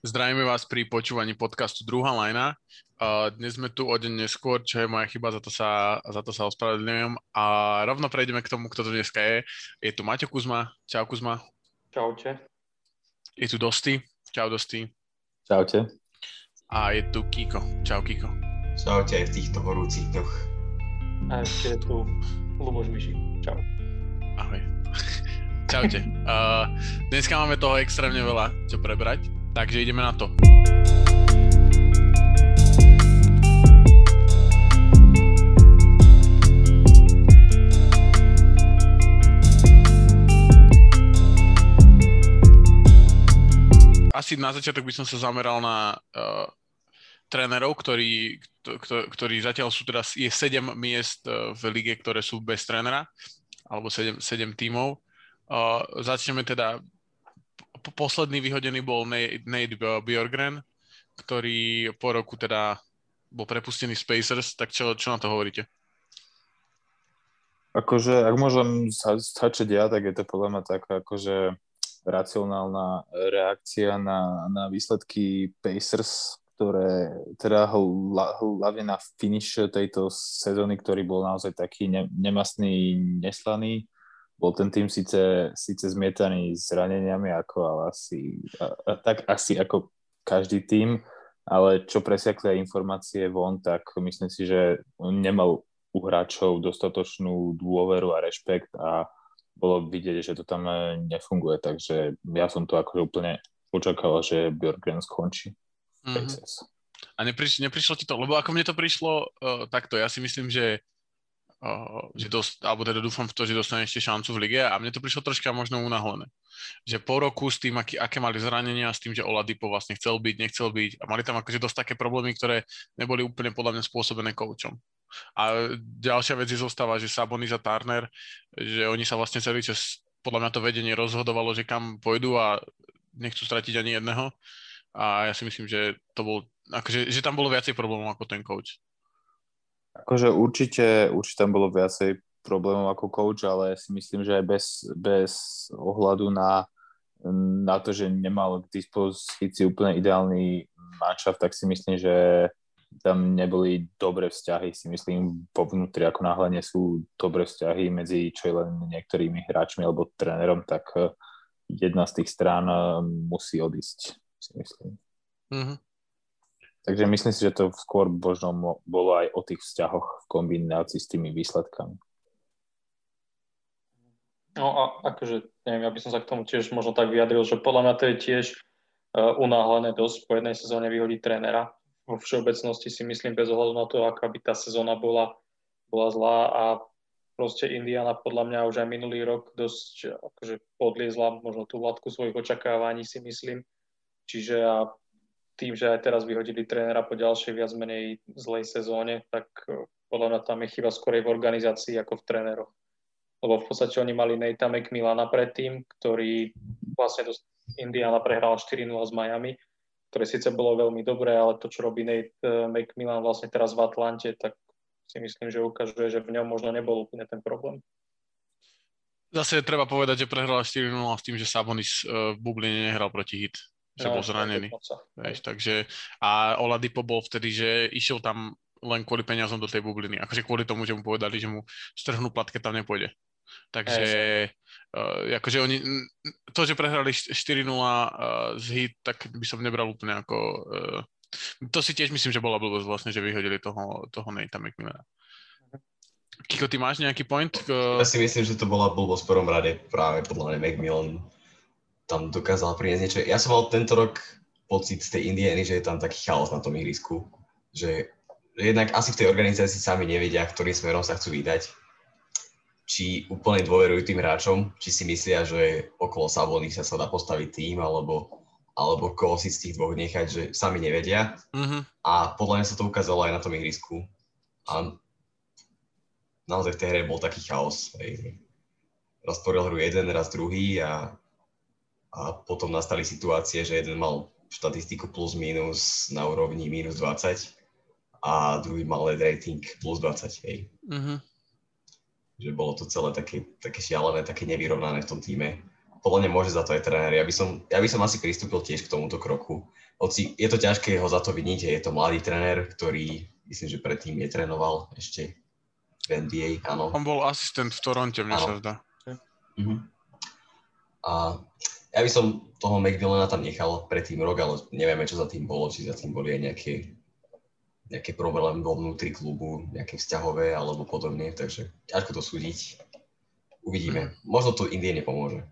Zdravíme vás pri počúvaní podcastu Druhá lajna. Dnes sme tu o deň neskôr, čo je moja chyba, za to sa, za to sa ospravedlňujem. A rovno prejdeme k tomu, kto to dneska je. Je tu Maťo Kuzma. Čau Kuzma. Čaute. Je tu Dosty. Čau Dosty. Čaute. A je tu Kiko. Čau Kiko. Čaute aj v týchto horúcich dňoch. A ešte je tu Luboš Miši. Čau. Ahoj. Čaute. Uh, dneska máme toho extrémne veľa, čo prebrať, takže ideme na to. Asi na začiatok by som sa zameral na uh, trénerov, ktorí, ktorí zatiaľ sú teraz, je 7 miest uh, v lige, ktoré sú bez trénera, alebo 7, 7 tímov. Uh, začneme teda, posledný vyhodený bol Nate, Bjorgren, ktorý po roku teda bol prepustený z Pacers, tak čo, čo na to hovoríte? Akože, ak môžem začať ja, tak je to podľa mňa taká akože racionálna reakcia na, na výsledky Pacers, ktoré teda hlavne na finish tejto sezóny, ktorý bol naozaj taký ne, nemastný, neslaný, bol ten tým síce, síce zmietaný zraneniami, ako ale asi, a, a, tak asi ako každý tým, ale čo presiakli aj informácie von, tak myslím si, že on nemal u hráčov dostatočnú dôveru a rešpekt a bolo vidieť, že to tam e, nefunguje, takže ja som to akože úplne očakával, že Björkgren skončí. Mm-hmm. A nepriš, neprišlo ti to, lebo ako mne to prišlo uh, takto, ja si myslím, že že dost, alebo teda dúfam v to, že dostane ešte šancu v lige a mne to prišlo troška možno unáhlené. Že po roku s tým, aký, aké mali zranenia, s tým, že Oladipo vlastne chcel byť, nechcel byť a mali tam akože dosť také problémy, ktoré neboli úplne podľa mňa spôsobené koučom. A ďalšia vec je zostáva, že Sabonis a Turner, že oni sa vlastne celý čas, podľa mňa to vedenie rozhodovalo, že kam pôjdu a nechcú stratiť ani jedného. A ja si myslím, že to bol, akože, že tam bolo viacej problémov ako ten coach. Akože určite, určite tam bolo viacej problémov ako coach, ale si myslím, že aj bez, bez ohľadu na, na to, že nemal k dispozícii úplne ideálny matchup, tak si myslím, že tam neboli dobré vzťahy, si myslím, po vnútri, ako náhle nie sú dobré vzťahy medzi čo je len niektorými hráčmi alebo trénerom, tak eh, jedna z tých strán eh, musí odísť, si myslím. Mm-hmm. Takže myslím si, že to skôr možno bolo aj o tých vzťahoch v kombinácii s tými výsledkami. No a akože, neviem, ja by som sa k tomu tiež možno tak vyjadril, že podľa mňa to je tiež uh, unáhlené dosť po jednej sezóne vyhodiť trénera vo všeobecnosti si myslím bez ohľadu na to, aká by tá sezóna bola, bola zlá a proste Indiana podľa mňa už aj minulý rok dosť akože podliezla možno tú hladku svojich očakávaní si myslím. Čiže a tým, že aj teraz vyhodili trénera po ďalšej viac menej zlej sezóne, tak e, podľa mňa tam je chyba skorej v organizácii ako v tréneroch. Lebo v podstate oni mali Nate'a McMillana predtým, ktorý vlastne dosť Indiana prehrala 4-0 s Miami ktoré síce bolo veľmi dobré, ale to, čo robí Nate uh, McMillan vlastne teraz v Atlante, tak si myslím, že ukazuje, že v ňom možno nebol úplne ten problém. Zase treba povedať, že prehral 4-0 s tým, že Sabonis uh, v Bubline nehral proti hit, že no, bol zranený. Vieš, takže, a Oladipo bol vtedy, že išiel tam len kvôli peniazom do tej bubliny. Akože kvôli tomu, že mu povedali, že mu strhnú plat, keď tam nepôjde. Takže uh, akože oni, to, že prehrali 4-0 uh, z hit, tak by som nebral úplne ako... Uh, to si tiež myslím, že bola blbosť vlastne, že vyhodili toho, toho Nate'a McMillana. Kiko, ty máš nejaký point? Ja si myslím, že to bola blbosť v prvom rade práve podľa mňa McMillan tam dokázal priniesť niečo. Ja som mal tento rok pocit z tej Indiany, že je tam taký chaos na tom ihrisku, že jednak asi v tej organizácii sami nevedia, ktorým smerom sa chcú vydať či úplne dôverujú tým hráčom, či si myslia, že okolo Sabonisa sa dá postaviť tým, alebo, alebo koho si z tých dvoch nechať, že sami nevedia. Mm-hmm. A podľa mňa sa to ukázalo aj na tom ihrisku. A naozaj v tej hre bol taký chaos. Hej. Raz hru jeden, raz druhý a, a potom nastali situácie, že jeden mal štatistiku plus minus na úrovni minus 20 a druhý mal lead rating plus 20. Hej. Mm-hmm že bolo to celé také, také šialené, také nevyrovnané v tom týme. podľa mňa môže za to aj tréner. Ja by som, ja by som asi pristúpil tiež k tomuto kroku. Hoci je to ťažké ho za to viniť, je to mladý tréner, ktorý myslím, že predtým netrénoval ešte v NBA, áno. On bol asistent v Toronte, mne sa zdá. Uh-huh. A ja by som toho McVillena tam nechal predtým rok, ale nevieme, čo za tým bolo, či za tým boli aj nejaké, nejaké problémy vo vnútri klubu, nejaké vzťahové alebo podobne, takže ťažko to súdiť. Uvidíme. Možno to Indie nepomôže.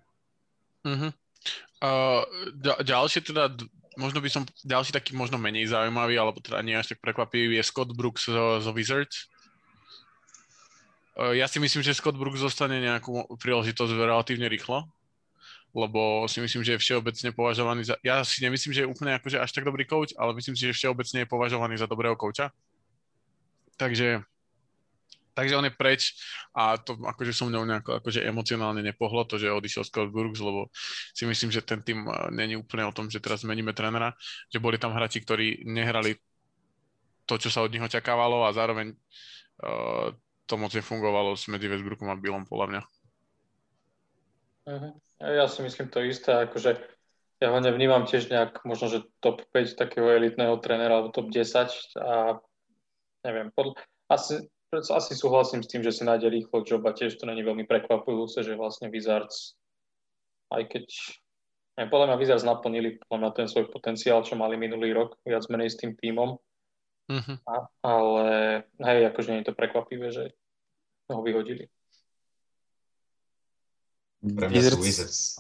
Uh-huh. Uh, ďalšie teda, možno by som, ďalší taký možno menej zaujímavý, alebo teda nie až tak prekvapivý, je Scott Brooks zo, zo Wizards. Uh, ja si myslím, že Scott Brooks zostane nejakú príležitosť relatívne rýchlo, lebo si myslím, že je všeobecne považovaný za... Ja si nemyslím, že je úplne akože až tak dobrý coach, ale myslím si, že všeobecne je považovaný za dobrého coacha. Takže Takže on je preč a to akože som mňou nejako akože emocionálne nepohlo to, že odišiel Scott Brooks, lebo si myslím, že ten tým eh, není úplne o tom, že teraz zmeníme trénera, že boli tam hráči, ktorí nehrali to, čo sa od nich očakávalo a zároveň uh, to moc nefungovalo medzi Westbrookom a Billom podľa mňa. Uh-huh. Ja si myslím to isté, akože ja ho nevnímam tiež nejak možno, že top 5 takého elitného trénera alebo top 10 a neviem, podľa, asi asi súhlasím s tým, že si nájde rýchlo a tiež to není veľmi prekvapujúce, že vlastne Wizards, aj keď neviem, podľa mňa Wizards naplnili podľa mňa ten svoj potenciál, čo mali minulý rok, viac menej s tým tímom. Mm-hmm. A, ale hej, akože nie je to prekvapivé, že ho vyhodili. Pre mňa sú Wizards,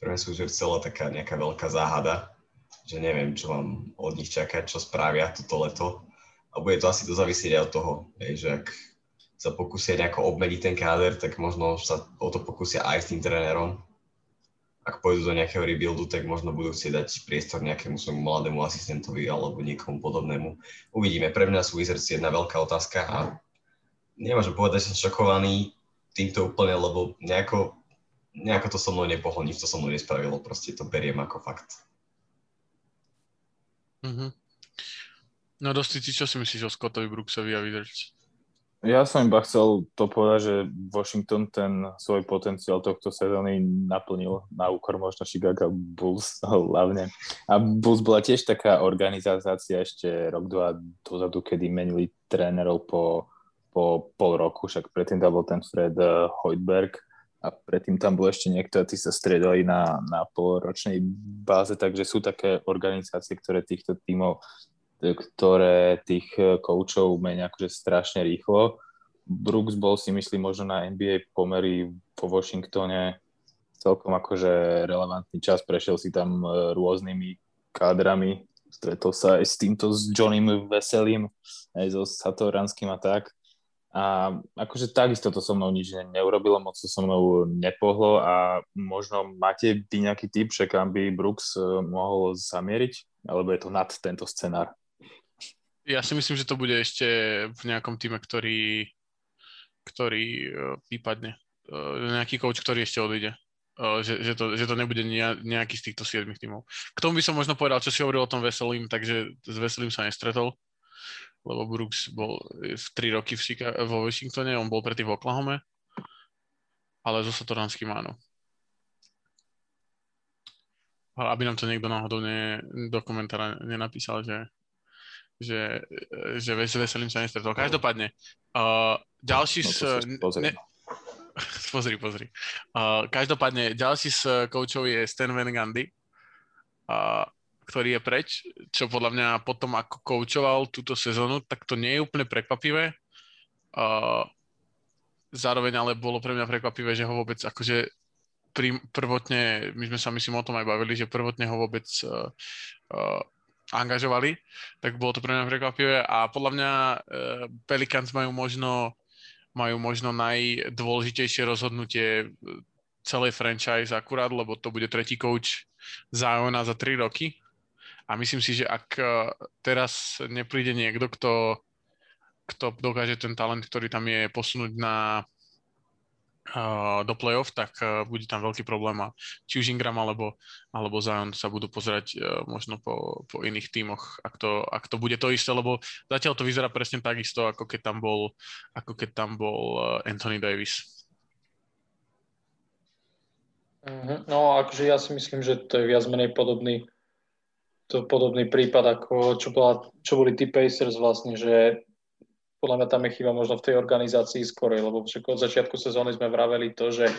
pre mňa sú Wizards celá taká nejaká veľká záhada, že neviem, čo mám od nich čakať, čo spravia toto leto a bude to asi to závisieť aj od toho, že ak sa pokúsia nejako obmeniť ten káder, tak možno sa o to pokúsia aj s tým trénerom. Ak pôjdu do nejakého rebuildu, tak možno budú chcieť dať priestor nejakému svojmu mladému asistentovi alebo niekomu podobnému. Uvidíme. Pre mňa sú Wizards jedna veľká otázka a nemôžem povedať, že som šokovaný týmto úplne, lebo nejako, nejako to so mnou nepohlo, nič to so mnou nespravilo, proste to beriem ako fakt. Mm-hmm. No dosti, čo si myslíš o Scottovi Brooksovi a Wizards? Ja som iba chcel to povedať, že Washington ten svoj potenciál tohto sezóny naplnil na úkor možno Chicago Bulls hlavne. A Bulls bola tiež taká organizácia ešte rok, dva dozadu, kedy menili trénerov po, po pol roku, však predtým tam bol ten Fred uh, Hoitberg a predtým tam bol ešte niekto a tí sa striedali na, na polročnej báze, takže sú také organizácie, ktoré týchto tímov ktoré tých eh, koučov menia akože strašne rýchlo. Brooks bol si myslím možno na NBA pomery po Washingtone celkom akože relevantný čas, prešiel si tam eh, rôznymi kádrami, stretol sa aj s týmto s Johnnym Veselým, aj so Satoranským a tak. A akože takisto to so mnou nič neurobilo, moc to so mnou nepohlo a možno máte vy nejaký typ, že kam by Brooks eh, mohol zamieriť, alebo je to nad tento scenár? Ja si myslím, že to bude ešte v nejakom týme, ktorý, ktorý uh, vypadne. Uh, nejaký coach, ktorý ešte odíde. Že, že, to, že to nebude nejaký z týchto siedmých tímov. K tomu by som možno povedal, čo si hovoril o tom Veselým, takže s Veselým sa nestretol, lebo Brooks bol v tri roky v Chica- vo Washingtone, on bol predtým v Oklahome, ale so Satoranským áno. Aby nám to niekto náhodou ne, do komentára nenapísal, že že, že veselým sa nestretol. Každopádne, uh, ďalší no, z... Ne, pozri, pozri. Uh, každopádne, ďalší z koučov je Stan Van Gundy, uh, ktorý je preč, čo podľa mňa potom ako koučoval túto sezónu, tak to nie je úplne prekvapivé. Uh, zároveň ale bolo pre mňa prekvapivé, že ho vôbec akože prvotne, my sme sa myslím o tom aj bavili, že prvotne ho vôbec uh, uh, angažovali, tak bolo to pre mňa prekvapivé a podľa mňa uh, Pelicans majú možno, majú možno najdôležitejšie rozhodnutie celej franchise akurát, lebo to bude tretí coach Ziona za 3 roky a myslím si, že ak uh, teraz nepríde niekto, kto, kto dokáže ten talent, ktorý tam je, posunúť na do play-off, tak bude tam veľký problém a či už Ingram alebo, alebo Zion sa budú pozerať možno po, po iných tímoch, ak to, ak to bude to isté, lebo zatiaľ to vyzerá presne takisto, ako keď tam bol, ako keď tam bol Anthony Davis. Uh-huh. No, akože ja si myslím, že to je viac menej podobný, to podobný prípad, ako čo, bola, čo boli tí Pacers vlastne, že podľa mňa tam je chyba možno v tej organizácii skorej, lebo od začiatku sezóny sme vraveli to, že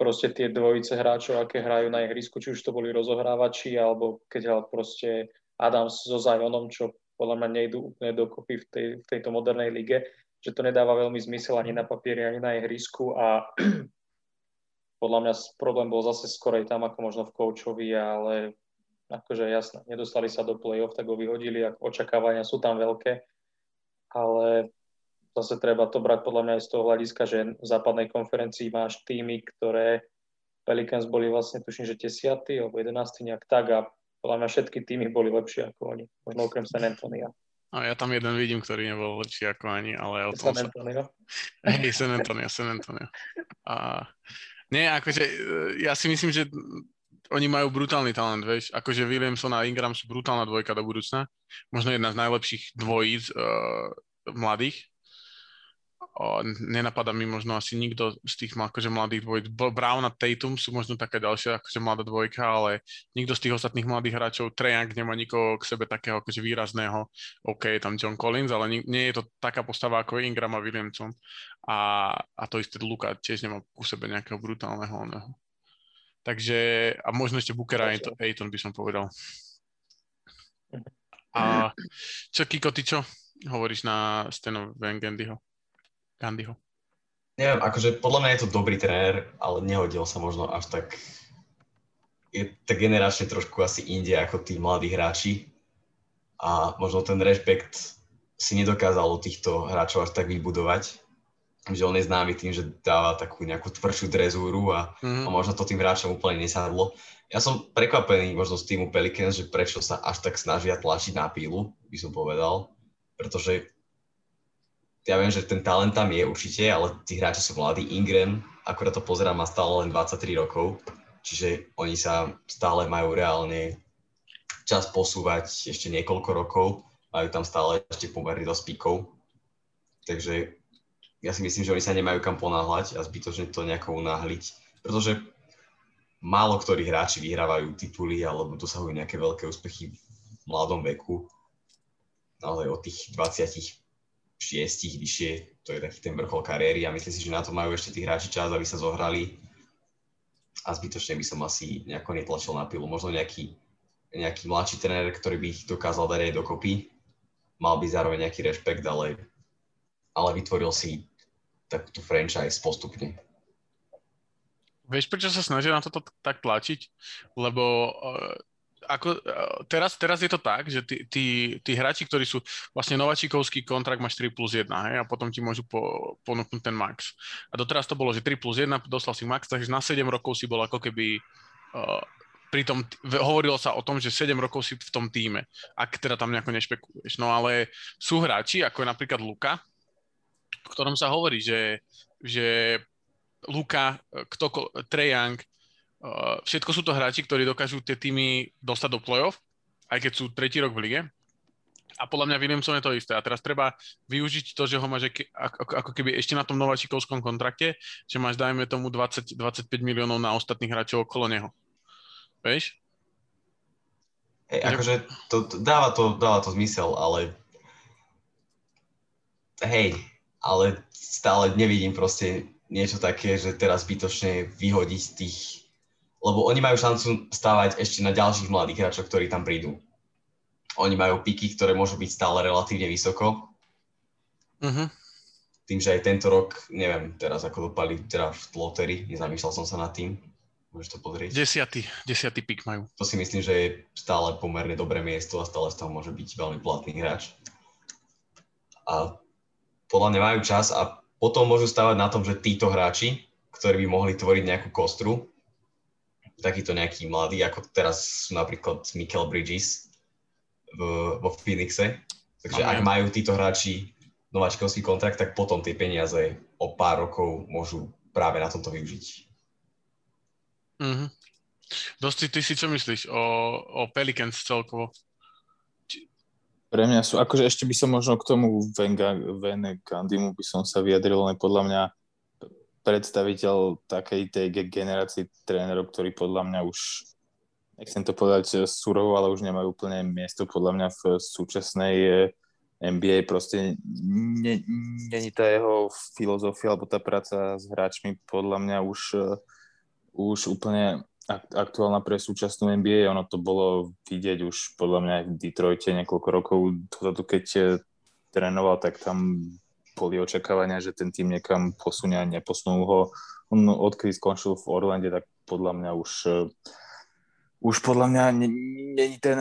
proste tie dvojice hráčov, aké hrajú na ihrisku, či už to boli rozohrávači, alebo keď hral proste Adams so Zionom, čo podľa mňa nejdú úplne dokopy v, tej, v tejto modernej lige, že to nedáva veľmi zmysel ani na papieri, ani na ihrisku a podľa mňa problém bol zase skorej tam, ako možno v koučovi, ale akože jasné, nedostali sa do play-off, tak ho vyhodili, očakávania sú tam veľké, ale zase treba to brať podľa mňa aj z toho hľadiska, že v západnej konferencii máš týmy, ktoré Pelicans boli vlastne, tuším, že 10. alebo 11. nejak tak a podľa mňa všetky týmy boli lepšie ako oni, možno okrem San Antonia. A ja tam jeden vidím, ktorý nebol lepší ako ani, ale o tom San Antonio. Sa... Hej, San Antonio, San Antonio. A... Nie, akože ja si myslím, že oni majú brutálny talent, vieš. Akože Williamson a Ingram sú brutálna dvojka do budúcna. Možno jedna z najlepších dvojíc uh, mladých o, nenapadá mi možno asi nikto z tých akože mladých dvojic. Brown a Tatum sú možno taká ďalšia akože mladá dvojka, ale nikto z tých ostatných mladých hráčov, Trejak nemá nikoho k sebe takého akože výrazného. OK, tam John Collins, ale nie, nie je to taká postava ako Ingram a Williamson. A, a to isté Luka tiež nemá ku sebe nejakého brutálneho oného. Takže, a možno ešte Booker a Ayton by som povedal. A čo, Kiko, ty čo hovoríš na Steno Vengendyho? Gandyho? Neviem, akože podľa mňa je to dobrý tréner, ale nehodil sa možno až tak je tak generačne trošku asi inde ako tí mladí hráči a možno ten rešpekt si nedokázal od týchto hráčov až tak vybudovať, že on je známy tým, že dáva takú nejakú tvrdšiu drezúru a, mm-hmm. a možno to tým hráčom úplne nesadlo. Ja som prekvapený možno z týmu Pelicans, že prečo sa až tak snažia tlačiť na pílu, by som povedal, pretože ja viem, že ten talent tam je určite, ale tí hráči sú mladí. Ingram, akurát to pozerám, má stále len 23 rokov, čiže oni sa stále majú reálne čas posúvať ešte niekoľko rokov, majú tam stále ešte pomerne dosť píkov. Takže ja si myslím, že oni sa nemajú kam ponáhľať a zbytočne to nejako unáhliť, pretože málo ktorí hráči vyhrávajú tituly alebo dosahujú nejaké veľké úspechy v mladom veku, ale od tých 20 šiestich vyššie, to je taký ten vrchol kariéry a myslím si, že na to majú ešte tí hráči čas, aby sa zohrali a zbytočne by som asi nejako netlačil na pilu. Možno nejaký, nejaký mladší tréner, ktorý by ich dokázal dať aj dokopy, mal by zároveň nejaký rešpekt, ale, ale vytvoril si takúto franchise postupne. Vieš, prečo sa snažia na toto tak tlačiť? Lebo uh, ako, e, teraz, teraz je to tak, že tí, tí, tí hráči, ktorí sú vlastne nováčikovský kontrakt máš 3 plus 1 hej, a potom ti môžu po, ponúknuť ten max. A doteraz to bolo, že 3 plus 1 dostal si max, takže na 7 rokov si bol ako keby uh, pri tom, hovorilo sa o tom, že 7 rokov si v tom týme, ak teda tam nejako nešpekuluješ. No ale sú hráči, ako je napríklad Luka, v ktorom sa hovorí, že, že Luka, e, kto, Treyang, Uh, všetko sú to hráči, ktorí dokážu tie týmy dostať do play-off, aj keď sú tretí rok v lige. A podľa mňa Williamson je to isté. A teraz treba využiť to, že ho máš ako, keby ešte na tom nováčikovskom kontrakte, že máš, dajme tomu, 20-25 miliónov na ostatných hráčov okolo neho. Vieš? Hej, akože to, to, dáva, to, dáva to zmysel, ale hej, ale stále nevidím proste niečo také, že teraz zbytočne vyhodiť tých lebo oni majú šancu stávať ešte na ďalších mladých hráčov, ktorí tam prídu. Oni majú piky, ktoré môžu byť stále relatívne vysoko. Uh-huh. Tým, že aj tento rok, neviem teraz ako dopadli draft lottery, nezamýšľal som sa nad tým. Môžeš to pozrieť. Desiatý, desiatý pik majú. To si myslím, že je stále pomerne dobré miesto a stále z toho môže byť veľmi platný hráč. A podľa mňa majú čas a potom môžu stávať na tom, že títo hráči, ktorí by mohli tvoriť nejakú kostru, takýto nejaký mladý, ako teraz sú napríklad Michael Bridges v, vo Phoenixe. Takže ak majú títo hráči nováčkovský kontrakt, tak potom tie peniaze o pár rokov môžu práve na tomto využiť. Mm-hmm. Dosti, ty si čo myslíš o, o Pelicans celkovo? Pre mňa sú, akože ešte by som možno k tomu Venga, Venegandimu by som sa vyjadril, len podľa mňa predstaviteľ takej tej generácii trénerov, ktorí podľa mňa už nechcem to povedať surovo, ale už nemajú úplne miesto podľa mňa v súčasnej NBA proste není tá jeho filozofia alebo tá práca s hráčmi podľa mňa už, už úplne aktuálna pre súčasnú NBA. Ono to bolo vidieť už podľa mňa aj v Detroite niekoľko rokov dozadu, keď trénoval, tak tam boli očakávania, že ten tým niekam posunie a neposunul ho. On odkedy skončil v Orlande, tak podľa mňa už už podľa mňa není ten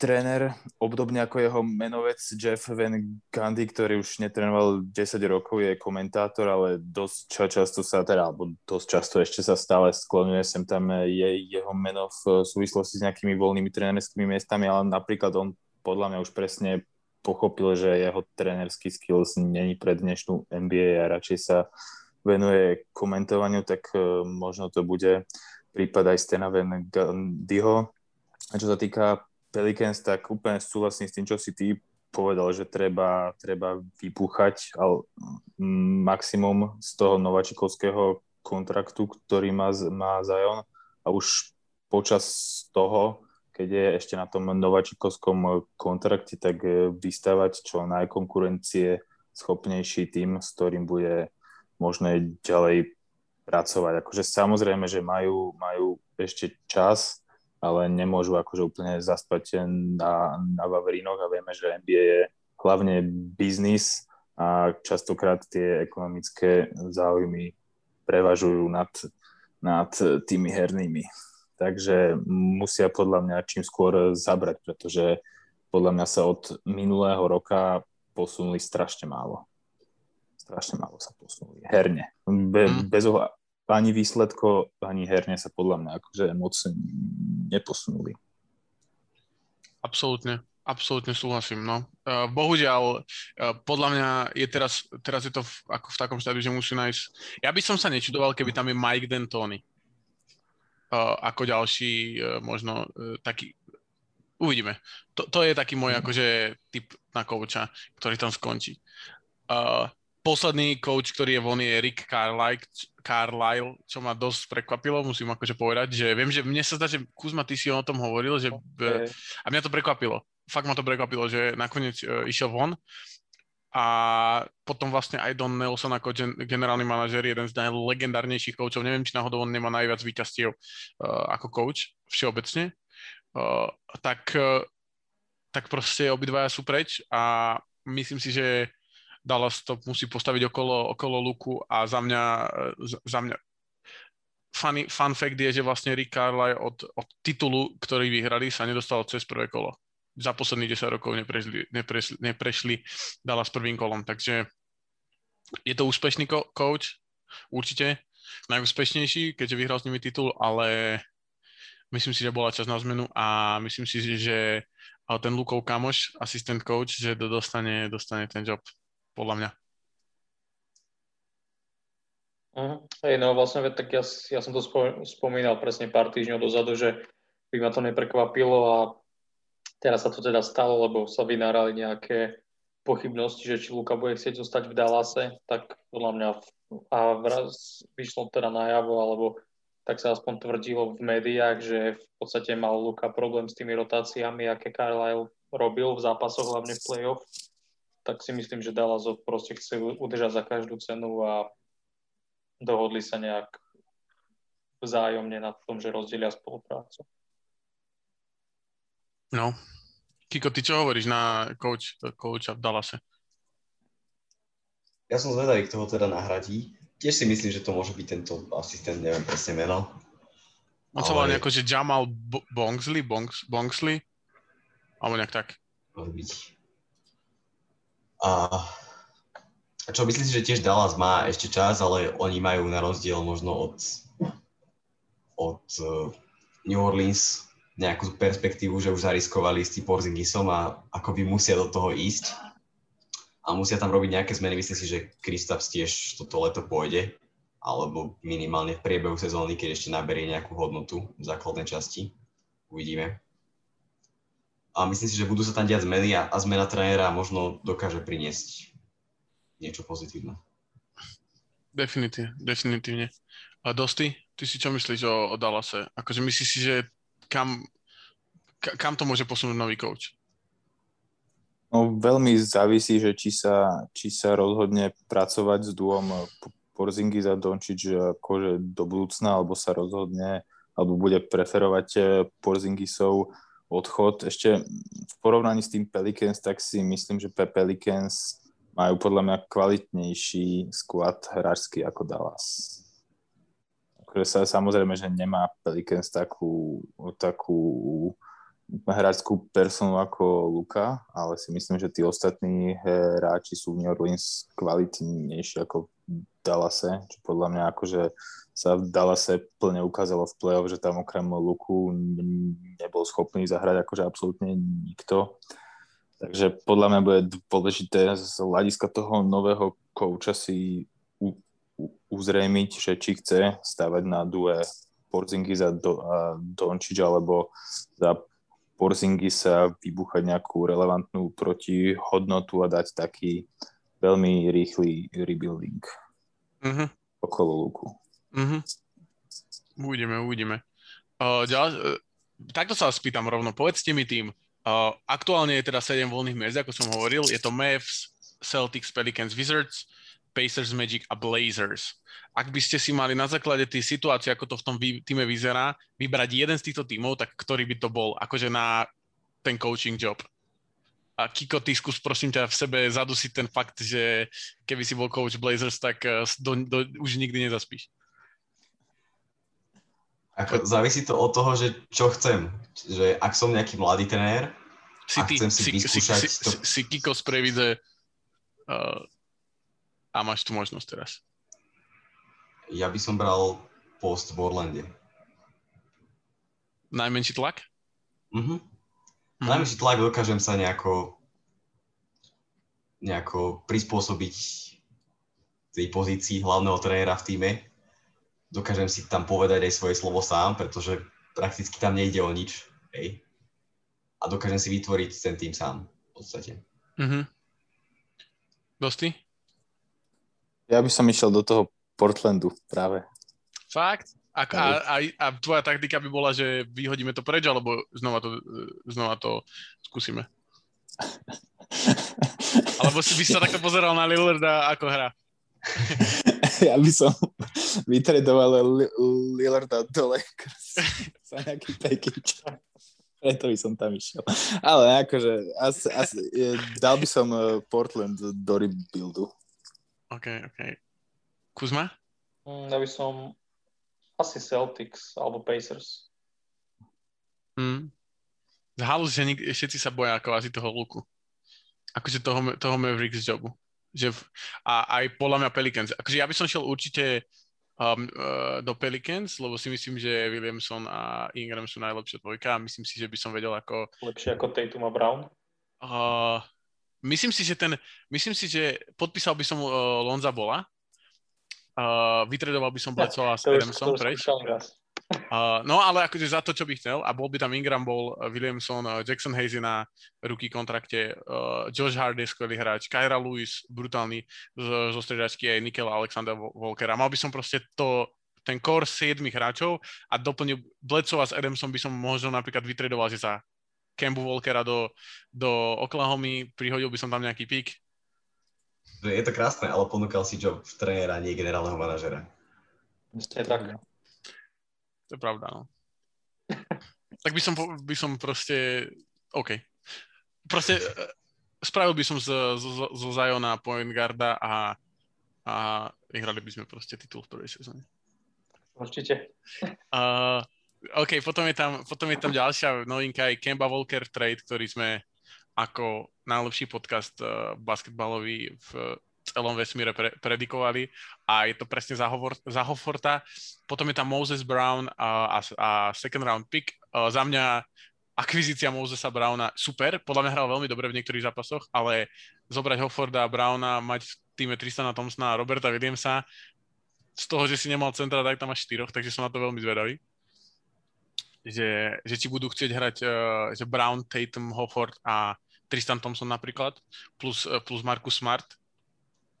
tréner, obdobne ako jeho menovec Jeff Van Gundy, ktorý už netrénoval 10 rokov, je komentátor, ale dosť často sa, teda, alebo dosť často ešte sa stále sklonuje sem tam je jeho meno v súvislosti s nejakými voľnými trénerskými miestami, ale napríklad on podľa mňa už presne pochopil, že jeho trénerský skills není pre dnešnú NBA a radšej sa venuje komentovaniu, tak uh, možno to bude prípad aj Stena Van Gundyho. A čo sa týka Pelicans, tak úplne súhlasím s tým, čo si ty povedal, že treba, treba vypúchať ale maximum z toho novačikovského kontraktu, ktorý má, má Zion a už počas toho, keď je ešte na tom novačikovskom kontrakte, tak vystávať čo najkonkurencie schopnejší tým, s ktorým bude možné ďalej pracovať. Akože samozrejme, že majú, majú ešte čas, ale nemôžu akože úplne zaspať na, na Vavrínoch a vieme, že NBA je hlavne biznis a častokrát tie ekonomické záujmy prevažujú nad, nad tými hernými. Takže musia podľa mňa čím skôr zabrať, pretože podľa mňa sa od minulého roka posunuli strašne málo. Strašne málo sa posunuli. Herne. Be, mm. bez, ohľadu, ani výsledko, ani herne sa podľa mňa akože moc neposunuli. Absolútne, absolútne súhlasím, no. Uh, bohužiaľ, uh, podľa mňa je teraz, teraz je to v, ako v takom štádiu, že musí nájsť... Ja by som sa nečudoval, keby tam je Mike D'Antoni. Uh, ako ďalší, možno taký... Uvidíme. To, to je taký môj akože typ na kouča, ktorý tam skončí. Posledný coach, ktorý je von, je Rick Carlisle, Carlisle, čo ma dosť prekvapilo, musím akože povedať, že viem, že mne sa zdá, že Kuzma, ty si o tom hovoril, že okay. a mňa to prekvapilo. Fakt ma to prekvapilo, že nakoniec uh, išiel von a potom vlastne aj Don Nelson ako gen, generálny manažer, jeden z najlegendárnejších coachov, neviem, či náhodou on nemá najviac víťazstiev uh, ako coach všeobecne, uh, tak, uh, tak proste obidvaja sú preč a myslím si, že Dallas to musí postaviť okolo, okolo luku a za mňa, za mňa funny, fun fact je, že vlastne Rick Carlisle od, od titulu, ktorý vyhrali, sa nedostal cez prvé kolo. Za posledných 10 rokov neprešli, neprešli, neprešli Dallas prvým kolom, takže je to úspešný ko- coach, určite najúspešnejší, keďže vyhral s nimi titul, ale myslím si, že bola čas na zmenu a myslím si, že ten Lukov kamoš, asistent coach, že dostane, dostane ten job podľa mňa. Uh, hej, no vlastne, tak ja, ja som to spomínal presne pár týždňov dozadu, že by ma to neprekvapilo a teraz sa to teda stalo, lebo sa vynárali nejaké pochybnosti, že či Luka bude chcieť zostať v Dallase, tak podľa mňa a vraz vyšlo teda najavo, alebo tak sa aspoň tvrdilo v médiách, že v podstate mal Luka problém s tými rotáciami, aké Carlisle robil v zápasoch, hlavne v play-off tak si myslím, že Dallas proste chce udržať za každú cenu a dohodli sa nejak vzájomne na tom, že rozdielia spoluprácu. No. Kiko, ty čo hovoríš na coach, coacha v Dallase? Ja som zvedavý, kto ho teda nahradí. Tiež si myslím, že to môže byť tento asistent, neviem presne meno. On sa volá nejako, že Jamal Bongsley, Bongs, Bongsley? Alebo nejak tak. Môže byť. A čo myslím si, že tiež Dallas má ešte čas, ale oni majú na rozdiel možno od, od uh, New Orleans nejakú perspektívu, že už zariskovali s tým Porzingisom a ako by musia do toho ísť a musia tam robiť nejaké zmeny. Myslím si, že Kristaps tiež toto leto pôjde, alebo minimálne v priebehu sezóny, keď ešte naberie nejakú hodnotu v základnej časti. Uvidíme a myslím si, že budú sa tam diať zmeny a, a zmena trénera možno dokáže priniesť niečo pozitívne. Definitívne, definitívne. A Dosti, ty si čo myslíš o, o Dallase? Akože myslíš si, že kam, ka, kam to môže posunúť nový coach? No, veľmi závisí, že či sa, či sa rozhodne pracovať s duom Porzingis a Dončič akože do budúcna, alebo sa rozhodne, alebo bude preferovať eh, Porzingisov odchod. Ešte v porovnaní s tým Pelicans, tak si myslím, že Pelicans majú podľa mňa kvalitnejší squad hráčsky ako Dallas. Akože sa, samozrejme, že nemá Pelicans takú, takú hráčskú personu ako Luka, ale si myslím, že tí ostatní hráči sú v New Orleans kvalitnejší ako Dallase, čo podľa mňa akože sa v Dallase plne ukázalo v play-off, že tam okrem Luku nebol schopný zahrať akože absolútne nikto. Takže podľa mňa bude dôležité z hľadiska toho nového kouča si u, u, uzrejmiť, že či chce stavať na due Porzingis a, do, Dončič, alebo za Porzingis sa vybuchať nejakú relevantnú protihodnotu a dať taký veľmi rýchly rebuilding uh-huh. okolo luku. Uh-huh. Uvidíme, uvidíme. Uh, ďalej, uh, takto sa vás spýtam rovno. Povedzte mi tým, Uh, aktuálne je teda 7 voľných miest, ako som hovoril. Je to Mavs, Celtics, Pelicans, Wizards, Pacers, Magic a Blazers. Ak by ste si mali na základe tej situácie, ako to v tom týme vyzerá, vybrať jeden z týchto tímov, tak ktorý by to bol akože na ten coaching job? A Kiko, ty skús prosím ťa v sebe zadusiť ten fakt, že keby si bol coach Blazers, tak eh, do, do, už nikdy nezaspíš. Ako, závisí to od toho, že čo chcem. Že ak som nejaký mladý trenér si ty, chcem si, si vyskúšať... Si, si, to... si Kiko z Previdze uh, a máš tu možnosť teraz. Ja by som bral post v Orlande. Najmenší tlak? Mhm. Mm Najmenší tlak dokážem sa nejako nejako prispôsobiť tej pozícii hlavného trénera v týme dokážem si tam povedať aj svoje slovo sám, pretože prakticky tam nejde o nič. Hej. A dokážem si vytvoriť ten tým sám v podstate. Mm-hmm. Dosti? Ja by som išiel do toho Portlandu práve. Fakt? A, a, a, a tvoja taktika by bola, že vyhodíme to preč, alebo znova to, znova to skúsime? alebo si by sa takto pozeral na Lillarda, ako hra? ja by som vytredoval Lillarda do Lakers za nejaký package. Preto by som tam išiel. Ale akože, asi, asi, dal by som eh, Portland do rebuildu. OK, OK. Kuzma? Mm, ja by som asi Celtics alebo Pacers. Hmm. Halus, že nik- všetci sa boja ako asi toho luku. Akože toho, toho Mavericks jobu. Že v, a aj podľa mňa Pelicans. Akože ja by som šiel určite um, uh, do Pelicans, lebo si myslím, že Williamson a Ingram sú najlepšia dvojka a myslím si, že by som vedel ako... Lepšie ako Tatum a Brown? Uh, myslím si, že ten... Myslím si, že podpísal by som uh, Lonza Bola, uh, vytredoval by som Bledsoe a s Adamsom preč. Uh, no ale akože za to, čo by chcel a bol by tam Ingram, bol Williamson, uh, Jackson Hayes na ruky kontrakte, uh, Josh Hardy, skvelý hráč, Kyra Lewis, brutálny zo, zo stredačky aj Nikel Alexander Walker a mal by som proste to, ten core 7 hráčov a doplnil Bledsoe s Adamsom by som možno napríklad vytredoval, že za Kembu Walkera do, do Oklahoma, prihodil by som tam nejaký pík. Je to krásne, ale ponúkal si job trénera, nie generálneho manažera. Je tak. To je pravda, no. tak by som, by som proste, OK. Proste e, spravil by som z, z, z Zajona point guarda a, a vyhrali by sme proste titul v prvej sezóne. Určite. Uh, OK, potom je, tam, potom je tam ďalšia novinka, aj Kemba Walker trade, ktorý sme ako najlepší podcast uh, basketbalový v celom vesmíre pre, predikovali a je to presne za, hovor, za Hofforta. Potom je tam Moses Brown a, a, a second round pick. Uh, za mňa akvizícia Mosesa Browna super, podľa mňa hral veľmi dobre v niektorých zápasoch, ale zobrať Hofforda a Browna, mať v týme Tristana Thompsona a Roberta Williamsa, z toho, že si nemal centra, tak tam máš štyroch, takže som na to veľmi zvedavý. Že, že ti budú chcieť hrať uh, že Brown, Tatum, Hofford a Tristan Thompson napríklad, plus, uh, plus Marcus Smart,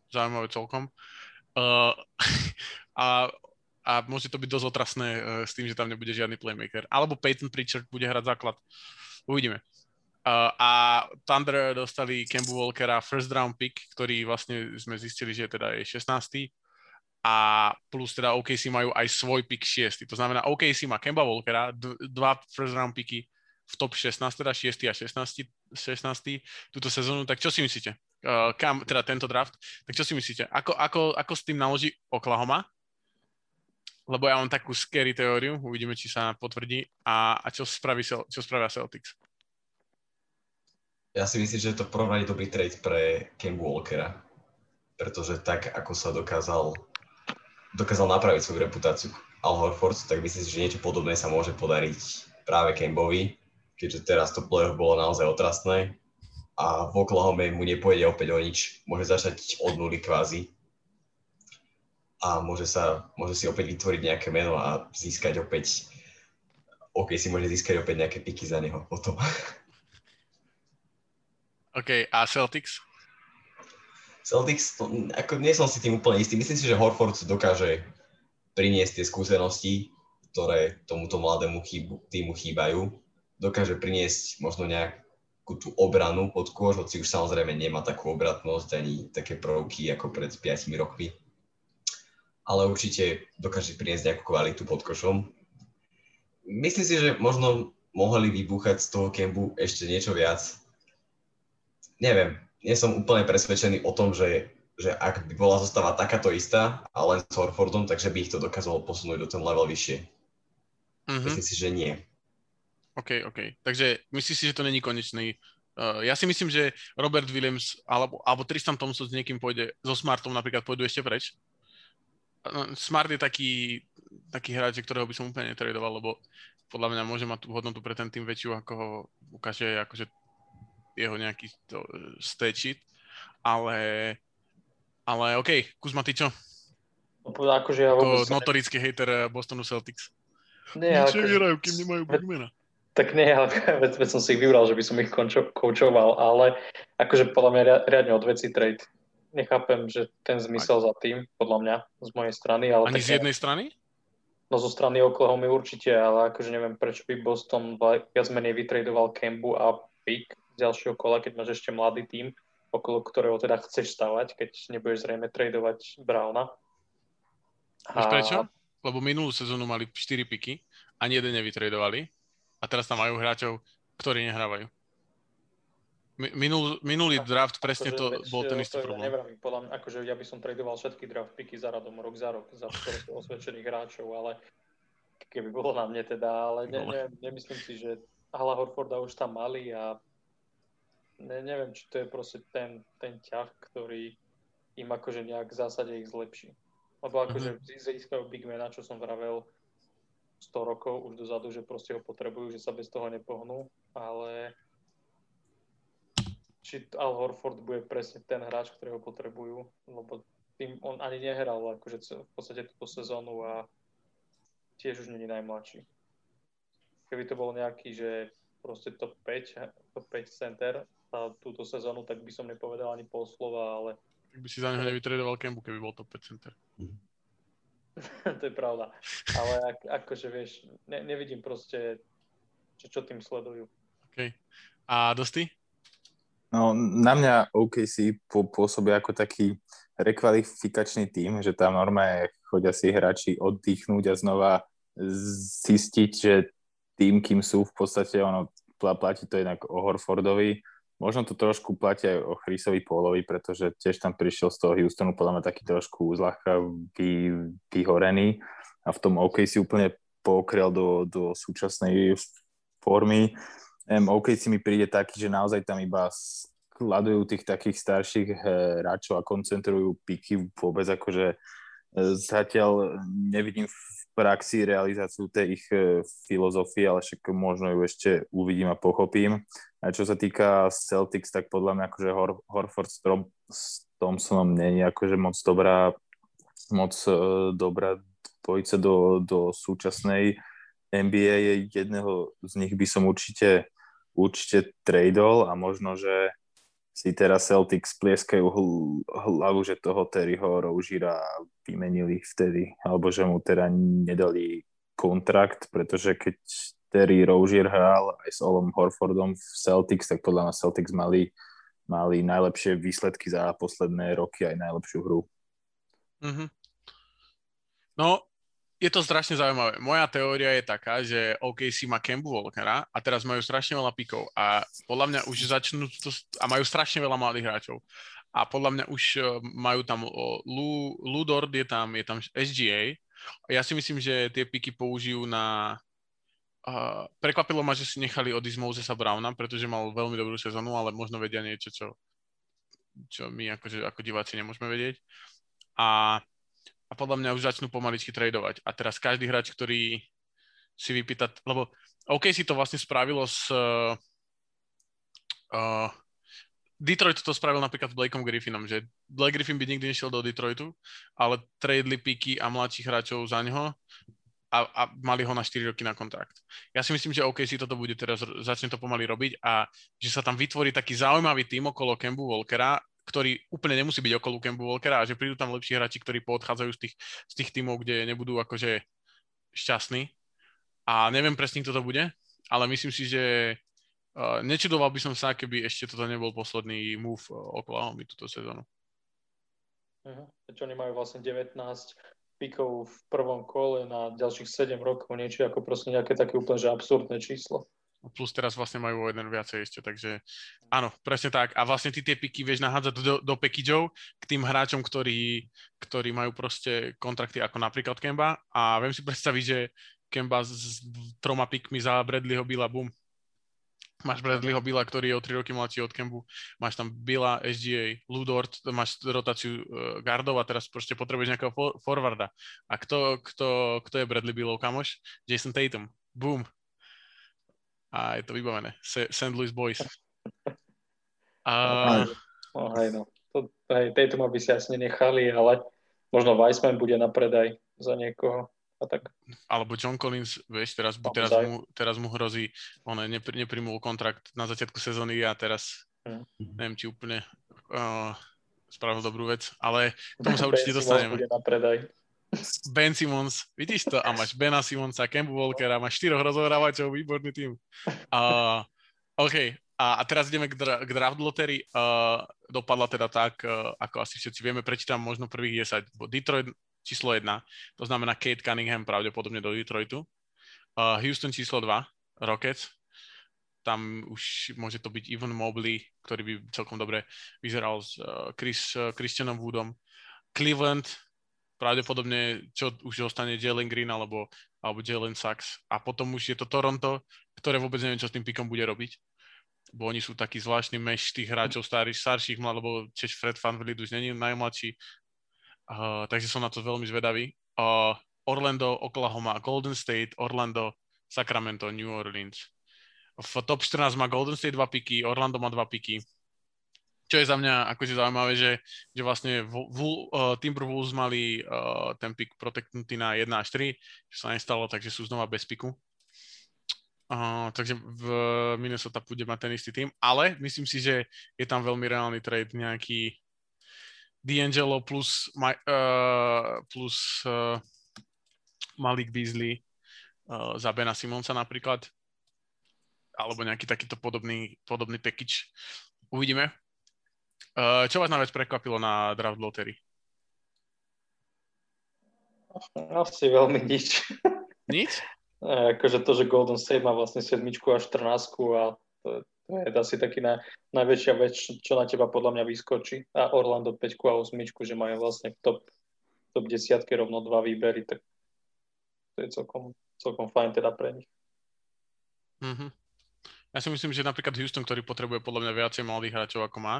zaujímavé celkom. Uh, a, a môže to byť dosť otrasné uh, s tým, že tam nebude žiadny playmaker. Alebo Peyton Pritchard bude hrať základ. Uvidíme. Uh, a Thunder dostali Kembu Walkera first round pick, ktorý vlastne sme zistili, že teda je 16. A plus teda OKC majú aj svoj pick 6. To znamená, OKC má Kemba Walkera, dva first round picky v top 16, teda 6. a 16. 16. túto sezónu. Tak čo si myslíte? Uh, kam, teda tento draft. Tak čo si myslíte? Ako, ako, ako s tým naloží Oklahoma? Lebo ja mám takú scary teóriu, uvidíme, či sa potvrdí. A, a čo, spraví, čo spravia Celtics? Ja si myslím, že je to prvom dobrý trade pre Kembu Walkera. Pretože tak, ako sa dokázal, dokázal napraviť svoju reputáciu Al Horford, tak myslím si, že niečo podobné sa môže podariť práve Kembovi, keďže teraz to play bolo naozaj otrastné a v Oklahoma mu nepôjde opäť o nič. Môže začať od nuly kvázi a môže, sa, môže si opäť vytvoriť nejaké meno a získať opäť OK, si môže získať opäť nejaké piky za neho potom. OK, a Celtics? Celtics, ako nie som si tým úplne istý. Myslím si, že Horford dokáže priniesť tie skúsenosti, ktoré tomuto mladému chýbu, týmu chýbajú. Dokáže priniesť možno nejak takú tú obranu pod kôž, hoci už samozrejme nemá takú obratnosť ani také prvky ako pred 5 rokmi. Ale určite dokáže priniesť nejakú kvalitu pod košom. Myslím si, že možno mohli vybúchať z toho kempu ešte niečo viac. Neviem, nie som úplne presvedčený o tom, že, že ak by bola zostava takáto istá a len s Horfordom, takže by ich to dokázalo posunúť do ten level vyššie. Mm-hmm. Myslím si, že nie. OK, OK. Takže myslíš si, že to není konečný? Uh, ja si myslím, že Robert Williams alebo, alebo Tristan Thompson s niekým pôjde, so Smartom napríklad pôjdu ešte preč. Uh, Smart je taký, taký hráč, ktorého by som úplne netradoval, lebo podľa mňa môže mať tú hodnotu pre ten tým väčšiu, ako ho ukáže akože jeho nejaký to, uh, stat ale, ale OK, Kuzma, ty čo? No, akože ja Ako notorický hater Bostonu Celtics. Nie, Nič nevyhrajú, kým nemajú bugmena. Tak nie, ale veď, veď som si ich vybral, že by som ich koučoval, ale akože podľa mňa riadne od veci trade. Nechápem, že ten zmysel za tým, podľa mňa, z mojej strany. Ale Ani z jednej strany? No zo strany Oklahoma určite, ale akože neviem, prečo by Boston viac menej vytradoval Kembu a pick ďalšieho kola, keď máš ešte mladý tým, okolo ktorého teda chceš stavať, keď nebudeš zrejme tradovať Browna. A... prečo? Lebo minulú sezónu mali 4 piky, ani jeden nevytradovali a teraz tam majú hráčov, ktorí nehrávajú. Minul, minulý draft presne to veď, bol ten istý to problém. Nevravím, podľa mňa, akože ja by som tradoval všetky draft piky za radom, rok za rok, za osvedčených hráčov, ale keby bolo na mne teda, ale ne, ne, nemyslím si, že Hala Horforda už tam mali a ne, neviem, či to je proste ten, ten ťah, ktorý im akože nejak v zásade ich zlepší. Lebo akože mm-hmm. získajú big mena, čo som vravel, 100 rokov už dozadu, že proste ho potrebujú, že sa bez toho nepohnú, ale či Al Horford bude presne ten hráč, ktorý ho potrebujú, lebo tým on ani nehral akože v podstate túto sezónu a tiež už není najmladší. Keby to bol nejaký, že proste top 5, top 5 center a túto sezónu, tak by som nepovedal ani pol slova, ale... By si za neho nevytredoval Kembu, keby bol top 5 center. Mm. to je pravda. Ale ak, akože vieš, ne, nevidím proste, čo, čo tým sledujú. OK. A Dosty? No, na mňa OKC pôsobí ako taký rekvalifikačný tým, že tam normálne chodia si hráči oddychnúť a znova zistiť, že tým, kým sú v podstate, ono platí to jednak o Horfordovi, Možno to trošku platí aj o Chrisovi Pólovi, pretože tiež tam prišiel z toho Houstonu podľa mňa taký trošku zľahka vy, vyhorený a v tom OK si úplne pokrel do, do súčasnej formy. Um, OK si mi príde taký, že naozaj tam iba skladujú tých takých starších hráčov a koncentrujú piky vôbec akože e, zatiaľ nevidím praxi realizáciu tej ich e, filozofie, ale však možno ju ešte uvidím a pochopím. A čo sa týka Celtics, tak podľa mňa akože Hor- Horford s, Tom- s Thompsonom není akože moc dobrá, moc uh, dobrá dvojica do, do súčasnej NBA. Jedného z nich by som určite, určite tradol a možno, že si teraz Celtics plieskajú hl- hlavu, že toho Terryho Rožíra vymenili vtedy, alebo že mu teda nedali kontrakt, pretože keď Terry Rozier hral aj s Olom Horfordom v Celtics, tak podľa mňa Celtics mali, mali najlepšie výsledky za posledné roky, aj najlepšiu hru. Mm-hmm. No, je to strašne zaujímavé. Moja teória je taká, že OKC má Kembu Walkera a teraz majú strašne veľa pikov a podľa mňa už začnú to, a majú strašne veľa mladých hráčov. A podľa mňa už e, majú tam Lu, Ludord, je tam, je tam SGA. Ja si myslím, že tie piky použijú na... Uh, prekvapilo ma, že si nechali odísť Mosesa Browna, pretože mal veľmi dobrú sezónu, ale možno vedia niečo, čo, čo my akože, ako diváci nemôžeme vedieť. A a podľa mňa už začnú pomaličky tradovať. A teraz každý hráč, ktorý si vypýta, lebo OK si to vlastne spravilo s uh, Detroit to spravil napríklad s Blakeom Griffinom, že Blake Griffin by nikdy nešiel do Detroitu, ale tradeli piky a mladších hráčov za neho a, a mali ho na 4 roky na kontrakt. Ja si myslím, že OK si toto bude teraz, začne to pomaly robiť a že sa tam vytvorí taký zaujímavý tým okolo Kembu Walkera ktorý úplne nemusí byť okolo Kembu Walkera a že prídu tam lepší hráči, ktorí poodchádzajú z tých, z tých tímov, kde nebudú akože šťastní. A neviem presne, kto to bude, ale myslím si, že uh, nečudoval by som sa, keby ešte toto nebol posledný move uh, Oklahoma túto sezónu. Uh-huh. Čo oni majú vlastne 19 pikov v prvom kole na ďalších 7 rokov, niečo ako proste nejaké také úplne že absurdné číslo plus teraz vlastne majú o jeden viacej ešte, takže áno, presne tak. A vlastne ty tie piky vieš nahádzať do, do packageov k tým hráčom, ktorí, ktorí majú proste kontrakty ako napríklad Kemba a viem si predstaviť, že Kemba s, troma pikmi za Bradleyho Billa, bum. Máš Bradleyho Billa, ktorý je o 3 roky mladší od Kembu. Máš tam Billa, SGA, Ludort, máš rotáciu uh, gardov a teraz proste potrebuješ nejakého for- forwarda. A kto, kto, kto je Bradley Billov kamoš? Jason Tatum. Boom a je to vybavené. St. Louis Boys. A... No, hej, no. To, hej, tejto by si asi nenechali, ale možno Weissman bude na predaj za niekoho. A tak. Alebo John Collins, vieš, teraz, teraz, mu, teraz mu hrozí, on nepr- neprimul kontrakt na začiatku sezóny a teraz hmm. neviem, či úplne uh, spravil dobrú vec, ale k tomu sa určite dostaneme. Bude na predaj. Ben Simmons, vidíš to? A máš Bena Simonsa, Kembu Walkera, máš štyroch rozohrávačov, výborný tým. Uh, OK, a, a teraz ideme k, dra- k draft lottery. Uh, dopadla teda tak, uh, ako asi všetci vieme, prečítam možno prvých 10. Detroit číslo 1, to znamená Kate Cunningham pravdepodobne do Detroitu. Uh, Houston číslo 2, Rockets. Tam už môže to byť Ivan Mobley, ktorý by celkom dobre vyzeral s uh, Chris, uh, Christianom Woodom. Cleveland, pravdepodobne, čo už zostane Jalen Green alebo, alebo Jalen Sachs. A potom už je to Toronto, ktoré vôbec neviem, čo s tým pikom bude robiť. Bo oni sú taký zvláštny meš tých hráčov starých, starších, lebo tiež Fred VanVleet už není najmladší. Uh, takže som na to veľmi zvedavý. Uh, Orlando, Oklahoma, Golden State, Orlando, Sacramento, New Orleans. V top 14 má Golden State 2 piky, Orlando má 2 piky, čo je za mňa akože zaujímavé, že, že vlastne v, v, uh, Timberwolves mali uh, ten pick proteknutý na 1 až 3, čo sa nestalo, takže sú znova bez piku. Uh, takže v Minnesota bude mať ten istý tým, ale myslím si, že je tam veľmi reálny trade nejaký D'Angelo plus, uh, plus uh, Malik Beasley uh, za Bena Simonsa napríklad alebo nejaký takýto podobný, podobný package. Uvidíme. Uh, čo vás najviac prekvapilo na draft lottery? Asi veľmi nič. Nič? akože to, že Golden State má vlastne sedmičku a 14 a to, to je asi taký na, najväčšia vec, čo na teba podľa mňa vyskočí. A Orlando 5 a 8, že majú vlastne v top, top 10 rovno dva výbery, tak to je celkom, celkom fajn teda pre nich. Mm-hmm. Ja si myslím, že napríklad Houston, ktorý potrebuje podľa mňa viacej mladých hráčov ako má,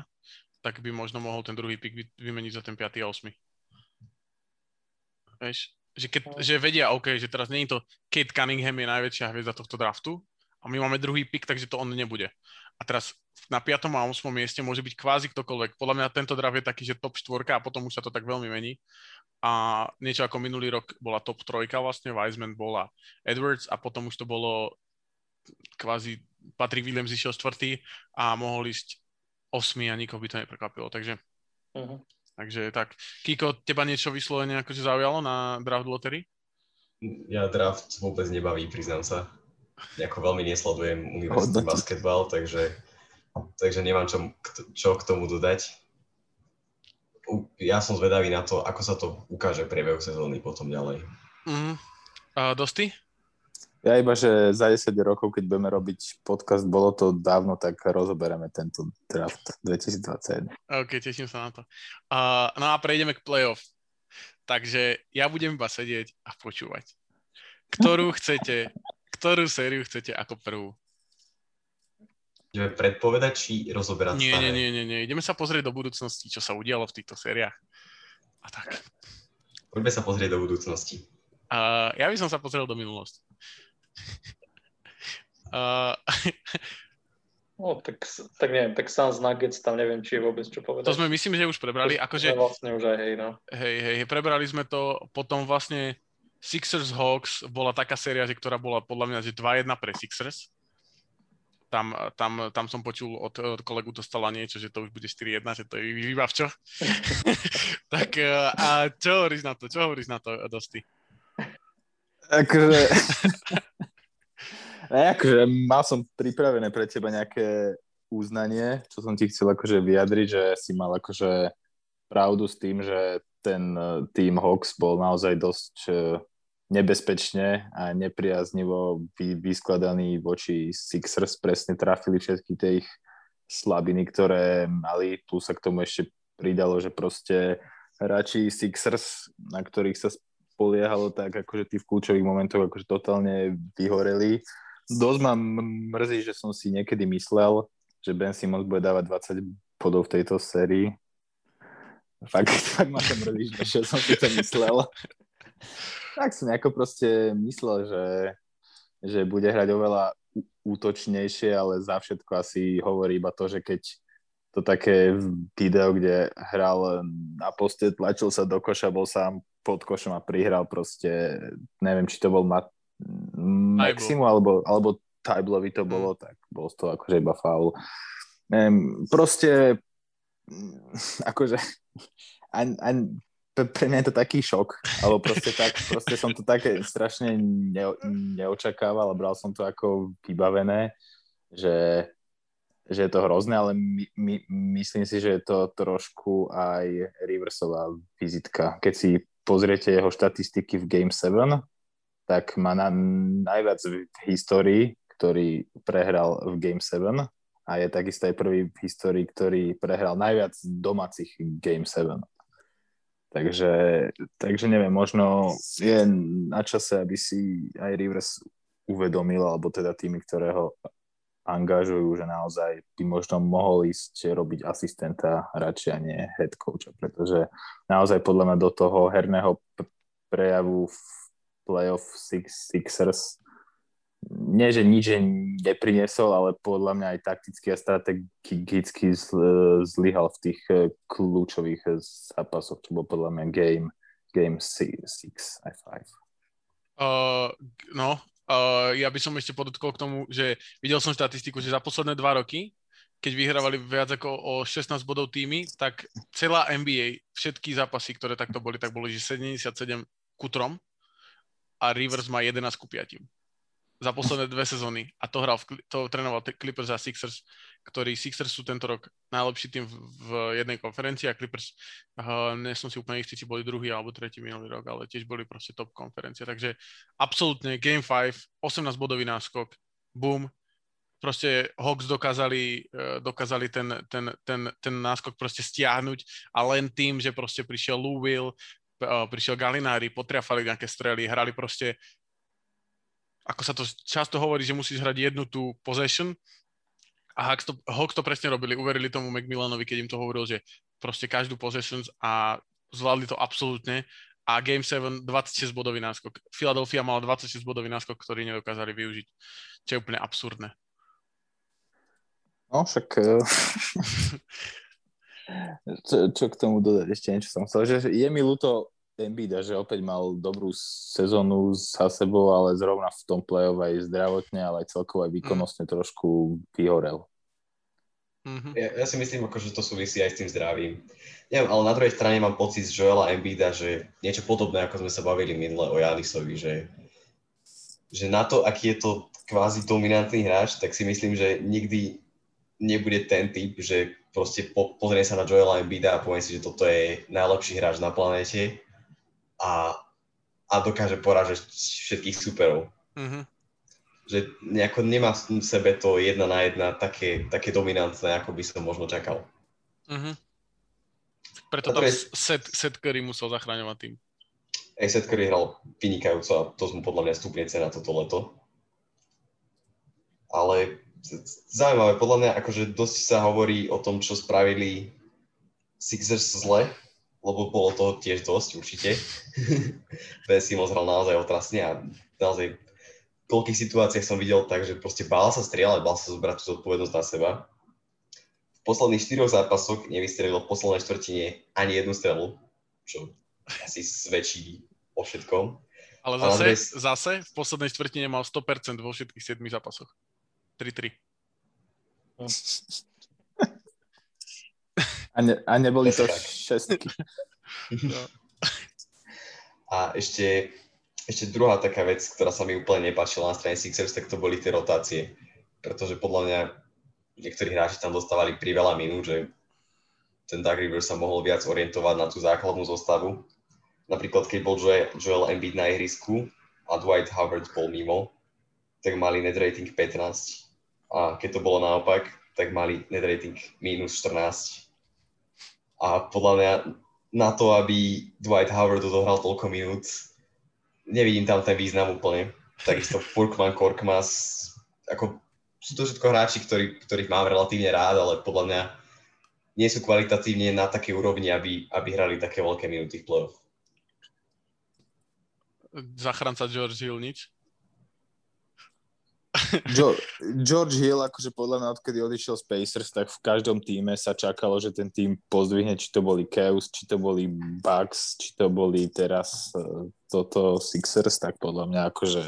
tak by možno mohol ten druhý pick vymeniť za ten 5. a 8. Vieš, že, keď, no. že vedia, OK, že teraz nie je to Kate Cunningham je najväčšia hviezda tohto draftu a my máme druhý pick, takže to on nebude. A teraz na 5. a 8. mieste môže byť kvázi ktokoľvek. Podľa mňa tento draft je taký, že top 4 a potom už sa to tak veľmi mení. A niečo ako minulý rok bola top 3 vlastne, Wiseman bola Edwards a potom už to bolo kvázi Patrick Williams išiel štvrtý a mohol ísť osmi a nikoho by to neprekvapilo, takže Uh-huh. Takže tak, Kiko, teba niečo vyslovene akože zaujalo na draft lottery? Ja draft vôbec nebaví, priznám sa. Nejako veľmi nesledujem univerzitný basketbal, takže, takže nemám čo, čo k tomu dodať. Ja som zvedavý na to, ako sa to ukáže priebehu sezóny potom ďalej. Uh-huh. Uh, Dosti? Ja iba, že za 10 rokov, keď budeme robiť podcast, bolo to dávno, tak rozoberieme tento draft 2021. OK, teším sa na to. Uh, no a prejdeme k playoff. Takže ja budem iba sedieť a počúvať. Ktorú chcete, ktorú sériu chcete ako prvú? Ideme predpovedať, či rozoberať nie, nie, nie, nie, nie. Ideme sa pozrieť do budúcnosti, čo sa udialo v týchto sériách. A tak. Poďme sa pozrieť do budúcnosti. Uh, ja by som sa pozrel do minulosti. Uh, no, tak, tak neviem, tak Suns Nuggets tam neviem, či je vôbec čo povedať. To sme myslím, že už prebrali. Akože, vlastne už aj hej, no. Hej, hej, prebrali sme to, potom vlastne Sixers Hawks bola taká séria, že ktorá bola podľa mňa, že 2-1 pre Sixers. Tam, tam, tam som počul od, od kolegu dostala niečo, že to už bude 4-1, že to je výbav, čo? tak a čo hovoríš na to? Čo hovoríš na to, Dosti? Akože... akože mal som pripravené pre teba nejaké uznanie, čo som ti chcel akože vyjadriť, že si mal akože pravdu s tým, že ten e, tým Hawks bol naozaj dosť e, nebezpečne a nepriaznivo vy, vyskladaný voči Sixers. Presne trafili všetky tie ich slabiny, ktoré mali. Plus sa k tomu ešte pridalo, že proste hráči Sixers, na ktorých sa spoliehalo tak, akože tí v kľúčových momentoch akože totálne vyhoreli. Dosť ma mrzí, že som si niekedy myslel, že Ben Simmons bude dávať 20 bodov v tejto sérii. Fakt, fakt ma to mrzí, že som si to myslel. tak som nejako proste myslel, že, že bude hrať oveľa útočnejšie, ale za všetko asi hovorí iba to, že keď to také video, kde hral na poste, tlačil sa do koša, bol sám pod košom a prihral proste, neviem, či to bol Mat- Maximu alebo, alebo Tyblovi to bolo, mm. tak bol to akože iba faul. Neviem, proste akože an, an, pre mňa je to taký šok, alebo proste tak, proste som to také strašne ne, neočakával a bral som to ako vybavené, že, že je to hrozné, ale my, my, myslím si, že je to trošku aj Riversová vizitka. Keď si pozriete jeho štatistiky v Game 7, tak má na, najviac v histórii, ktorý prehral v Game 7 a je takisto aj prvý v histórii, ktorý prehral najviac domácich Game 7. Takže, takže neviem, možno je na čase, aby si aj Rivers uvedomil, alebo teda tými, ktoré ho angažujú, že naozaj by možno mohol ísť robiť asistenta radšej a nie head coacha, pretože naozaj podľa mňa do toho herného prejavu v playoff Six, Sixers nie, že nič neprinesol, ale podľa mňa aj takticky a strategicky zlyhal v tých eh, kľúčových zápasoch, čo bol podľa mňa game, game 6 aj 5. Uh, no, Uh, ja by som ešte podotkol k tomu, že videl som štatistiku, že za posledné dva roky, keď vyhrávali viac ako o 16 bodov týmy, tak celá NBA, všetky zápasy, ktoré takto boli, tak boli, že 77 ku trom a Rivers má 11 ku 5 za posledné dve sezóny. A to hral, v, to trénoval Clippers a Sixers, ktorí Sixers sú tento rok najlepší tým v, v jednej konferencii a Clippers, uh, nie som si úplne istý, či boli druhý alebo tretí minulý rok, ale tiež boli proste top konferencie, takže absolútne Game 5, 18 bodový náskok, boom, proste Hawks dokázali, uh, dokázali ten, ten, ten, ten náskok proste stiahnuť a len tým, že proste prišiel Lou Will, uh, prišiel Galinári, potriafali nejaké strely, hrali proste ako sa to často hovorí, že musíš hrať jednu tú possession a Hawks to, Hawks to presne robili, uverili tomu McMillanovi, keď im to hovoril, že proste každú possession a zvládli to absolútne a Game 7 26 bodový náskok. Philadelphia mala 26 bodový náskok, ktorý nedokázali využiť, čo je úplne absurdné. No však eh, čo, čo k tomu dodať, ešte niečo som chcel, že je mi ľúto Embiida, že opäť mal dobrú sezónu za sebou, ale zrovna v tom play-off aj zdravotne, ale aj celkovo aj výkonnostne mm. trošku vyhorel. Mhm. Ja, ja si myslím, ako, že to súvisí aj s tým zdravím. Neviem, ale na druhej strane mám pocit z Joela Embida, že niečo podobné, ako sme sa bavili minule o Janisovi, že, že na to, aký je to kvázi dominantný hráč, tak si myslím, že nikdy nebude ten typ, že proste po, pozrie sa na Joela Embida a povie si, že toto je najlepší hráč na planéte a, a dokáže porážať všetkých superov. Mhm. Že nejako nemá v sebe to jedna na jedna také, také dominantné, ako by som možno čakal. Mhm. Preto tam je- set, set Curry musel zachraňovať tým. Aj Seth Curry hral vynikajúco a to mu podľa mňa stupne cena toto leto. Ale zaujímavé, podľa mňa akože dosť sa hovorí o tom, čo spravili Sixers zle, lebo bolo toho tiež dosť určite. Ben Simmons hral naozaj otrasne a naozaj v koľkých situáciách som videl tak, že proste bál sa strieľať, bál sa zobrať tú zodpovednosť na seba. V posledných štyroch zápasoch nevystrelil v poslednej štvrtine ani jednu strelu, čo asi svedčí o všetkom. Ale Ale zase, dres- zase v poslednej štvrtine mal 100% vo všetkých 7 zápasoch. 3-3. A, ne, a neboli to šestky. A ešte, ešte druhá taká vec, ktorá sa mi úplne nepáčila na strane Sixers, tak to boli tie rotácie. Pretože podľa mňa niektorí hráči tam dostávali priveľa minút, že ten Doug Rivers sa mohol viac orientovať na tú základnú zostavu. Napríklad, keď bol Joel, Joel Embiid na ihrisku a Dwight Howard bol mimo, tak mali net rating 15. A keď to bolo naopak, tak mali net rating minus 14. A podľa mňa na to, aby Dwight Howard odohral toľko minút, nevidím tam ten význam úplne. Takisto Furkman, Korkmaz, ako sú to všetko hráči, ktorý, ktorých mám relatívne rád, ale podľa mňa nie sú kvalitatívne na takej úrovni, aby, aby hrali také veľké minúty v play-off. Zachranca George Hill nič. Jo, George Hill, akože podľa mňa, odkedy odišiel z Pacers, tak v každom týme sa čakalo, že ten tým pozdvihne, či to boli Cavs, či to boli Bucks, či to boli teraz uh, toto Sixers, tak podľa mňa akože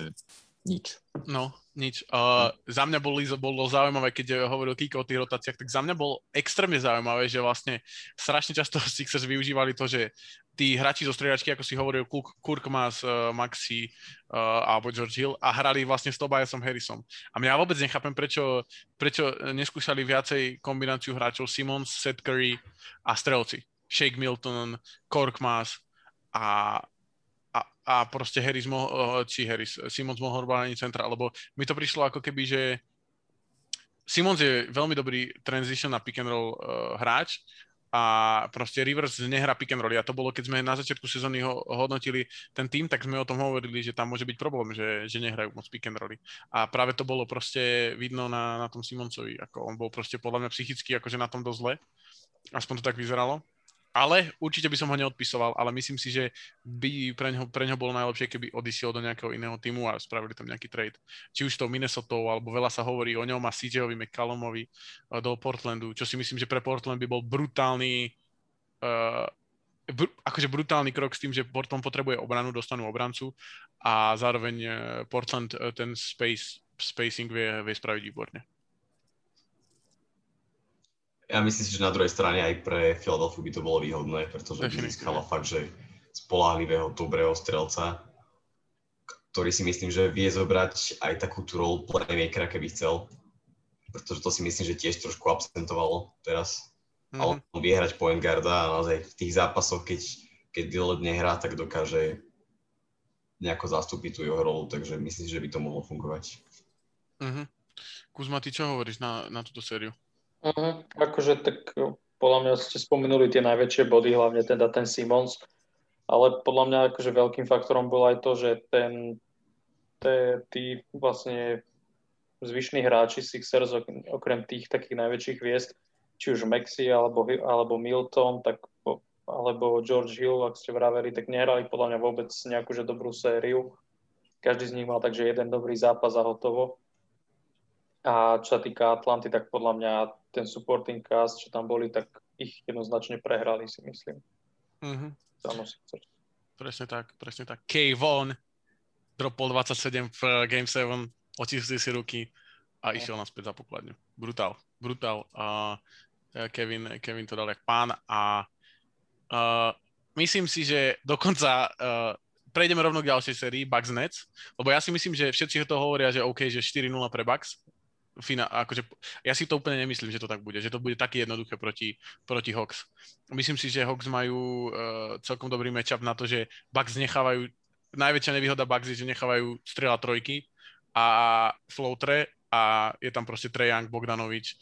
nič. No, nič. Uh, za mňa boli, bolo zaujímavé, keď hovoril Kiko o tých rotáciách, tak za mňa bolo extrémne zaujímavé, že vlastne strašne často Sixers využívali to, že tí hráči zo striedačky, ako si hovoril, Kuk- Kurkmas, uh, Maxi uh, alebo George Hill a hrali vlastne s Tobiasom Harrisom. A mňa vôbec nechápem, prečo, prečo neskúšali viacej kombináciu hráčov Simons, Seth Curry a strelci. Shake Milton, Korkmaz a, a, proste Harris mohol, či Harris, Simons mohol ani centra, lebo mi to prišlo ako keby, že Simons je veľmi dobrý transition na pick and roll uh, hráč a proste Rivers nehrá pick and roll. A to bolo, keď sme na začiatku sezóny ho, hodnotili ten tým, tak sme o tom hovorili, že tam môže byť problém, že, že nehrajú moc pick and rolly. A práve to bolo proste vidno na, na tom Simoncovi, ako on bol proste podľa mňa psychicky akože na tom dosť zle. Aspoň to tak vyzeralo. Ale určite by som ho neodpisoval, ale myslím si, že by pre ňo, pre ňo bolo najlepšie, keby odišiel do nejakého iného týmu a spravili tam nejaký trade. Či už to Minnesota, alebo veľa sa hovorí o ňom a CJ-ovi McCallumovi eh, do Portlandu, čo si myslím, že pre Portland by bol brutálny uh, br- akože brutálny krok s tým, že Portland potrebuje obranu, dostanú obrancu a zároveň eh, Portland ten space, spacing vie, vie spraviť výborne. Ja myslím si, že na druhej strane aj pre Philadelphia by to bolo výhodné, pretože by získala fakt, že spolahlivého, dobrého strelca, ktorý si myslím, že vie zobrať aj takú tú rolu playmakera, keby chcel. Pretože to si myslím, že tiež trošku absentovalo teraz. Mhm. Ale on vie hrať point guarda a naozaj v tých zápasoch, keď, keď Dillard nehrá, tak dokáže nejako zastúpiť tú jeho rolu, takže myslím že by to mohlo fungovať. Mhm. Kuzma, ty čo hovoríš na, na túto sériu? Uh-huh. Akože tak podľa mňa ste spomenuli tie najväčšie body, hlavne teda ten Simons, ale podľa mňa akože veľkým faktorom bolo aj to, že ten, te, tí vlastne zvyšní hráči Sixers, ok- okrem tých takých najväčších hviezd, či už Maxi alebo, alebo Milton, tak, alebo George Hill, ak ste vraveli, tak nehrali podľa mňa vôbec nejakú že dobrú sériu. Každý z nich mal takže jeden dobrý zápas a hotovo. A čo sa týka Atlanty, tak podľa mňa ten supporting cast, čo tam boli, tak ich jednoznačne prehrali, si myslím. Mhm. Sixers. Presne tak, presne tak. K-Von dropol 27 v eh, Game 7, očistil si ruky a išiel naspäť za pokladňu. Brutál, brutál. Uh, Kevin, Kevin to dal jak pán a uh, myslím si, že dokonca uh, prejdeme rovno k ďalšej sérii Bucks Nets, lebo ja si myslím, že všetci to hovoria, že OK, že 4-0 pre Bucks. Fina, akože, ja si to úplne nemyslím, že to tak bude, že to bude také jednoduché proti, proti Hawks. Myslím si, že Hawks majú uh, celkom dobrý matchup na to, že Bucks nechávajú, najväčšia nevýhoda Bucks je, že nechávajú strela trojky a floatre a je tam proste Young, Bogdanovič,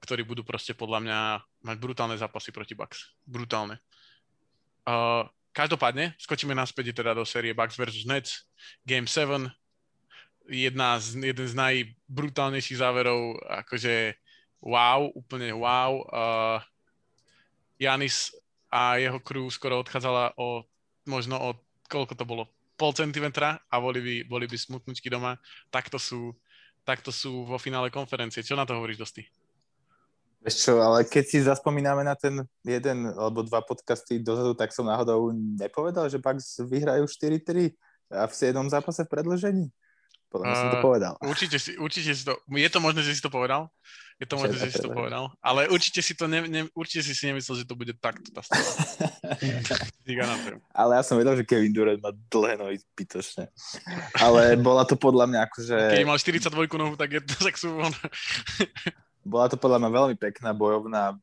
ktorí budú proste podľa mňa mať brutálne zápasy proti Bucks. Brutálne. Uh, každopádne, skočíme naspäť teda do série Bucks vs. Nets. Game 7. Jedna z, jeden z najbrutálnejších záverov, akože wow, úplne wow. Uh, Janis a jeho crew skoro odchádzala o možno o koľko to bolo, pol centimetra a boli by, boli by smutnúčky doma. Takto sú takto sú vo finále konferencie. Čo na to hovoríš, Dosti? Vieš čo, ale keď si zaspomíname na ten jeden alebo dva podcasty dozadu, tak som náhodou nepovedal, že Bucks vyhrajú 4-3 a v 7 zápase v predlžení. Podľa mňa uh, som to povedal. Určite si, určite si to, je to možné, že si to povedal? Je to možné, že si to povedal. Ale určite si to ne, ne, určite si si nemyslel, že to bude takto tá Ale ja som vedel, že Kevin Durant má dlhé nohy zbytočne. Ale bola to podľa mňa akože... Keď mal 42 nohu, tak je to tak sú Bola to podľa mňa veľmi pekná bojovná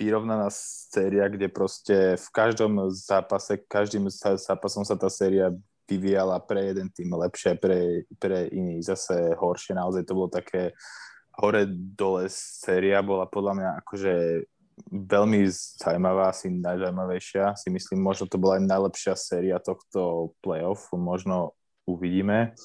vyrovnaná séria, kde proste v každom zápase, každým zápasom sa tá séria vyvíjala pre jeden tým lepšie, pre, pre iný zase horšie. Naozaj to bolo také hore-dole séria bola podľa mňa akože veľmi zaujímavá, asi najzaujímavejšia. Si myslím, možno to bola aj najlepšia séria tohto playoff, možno uvidíme.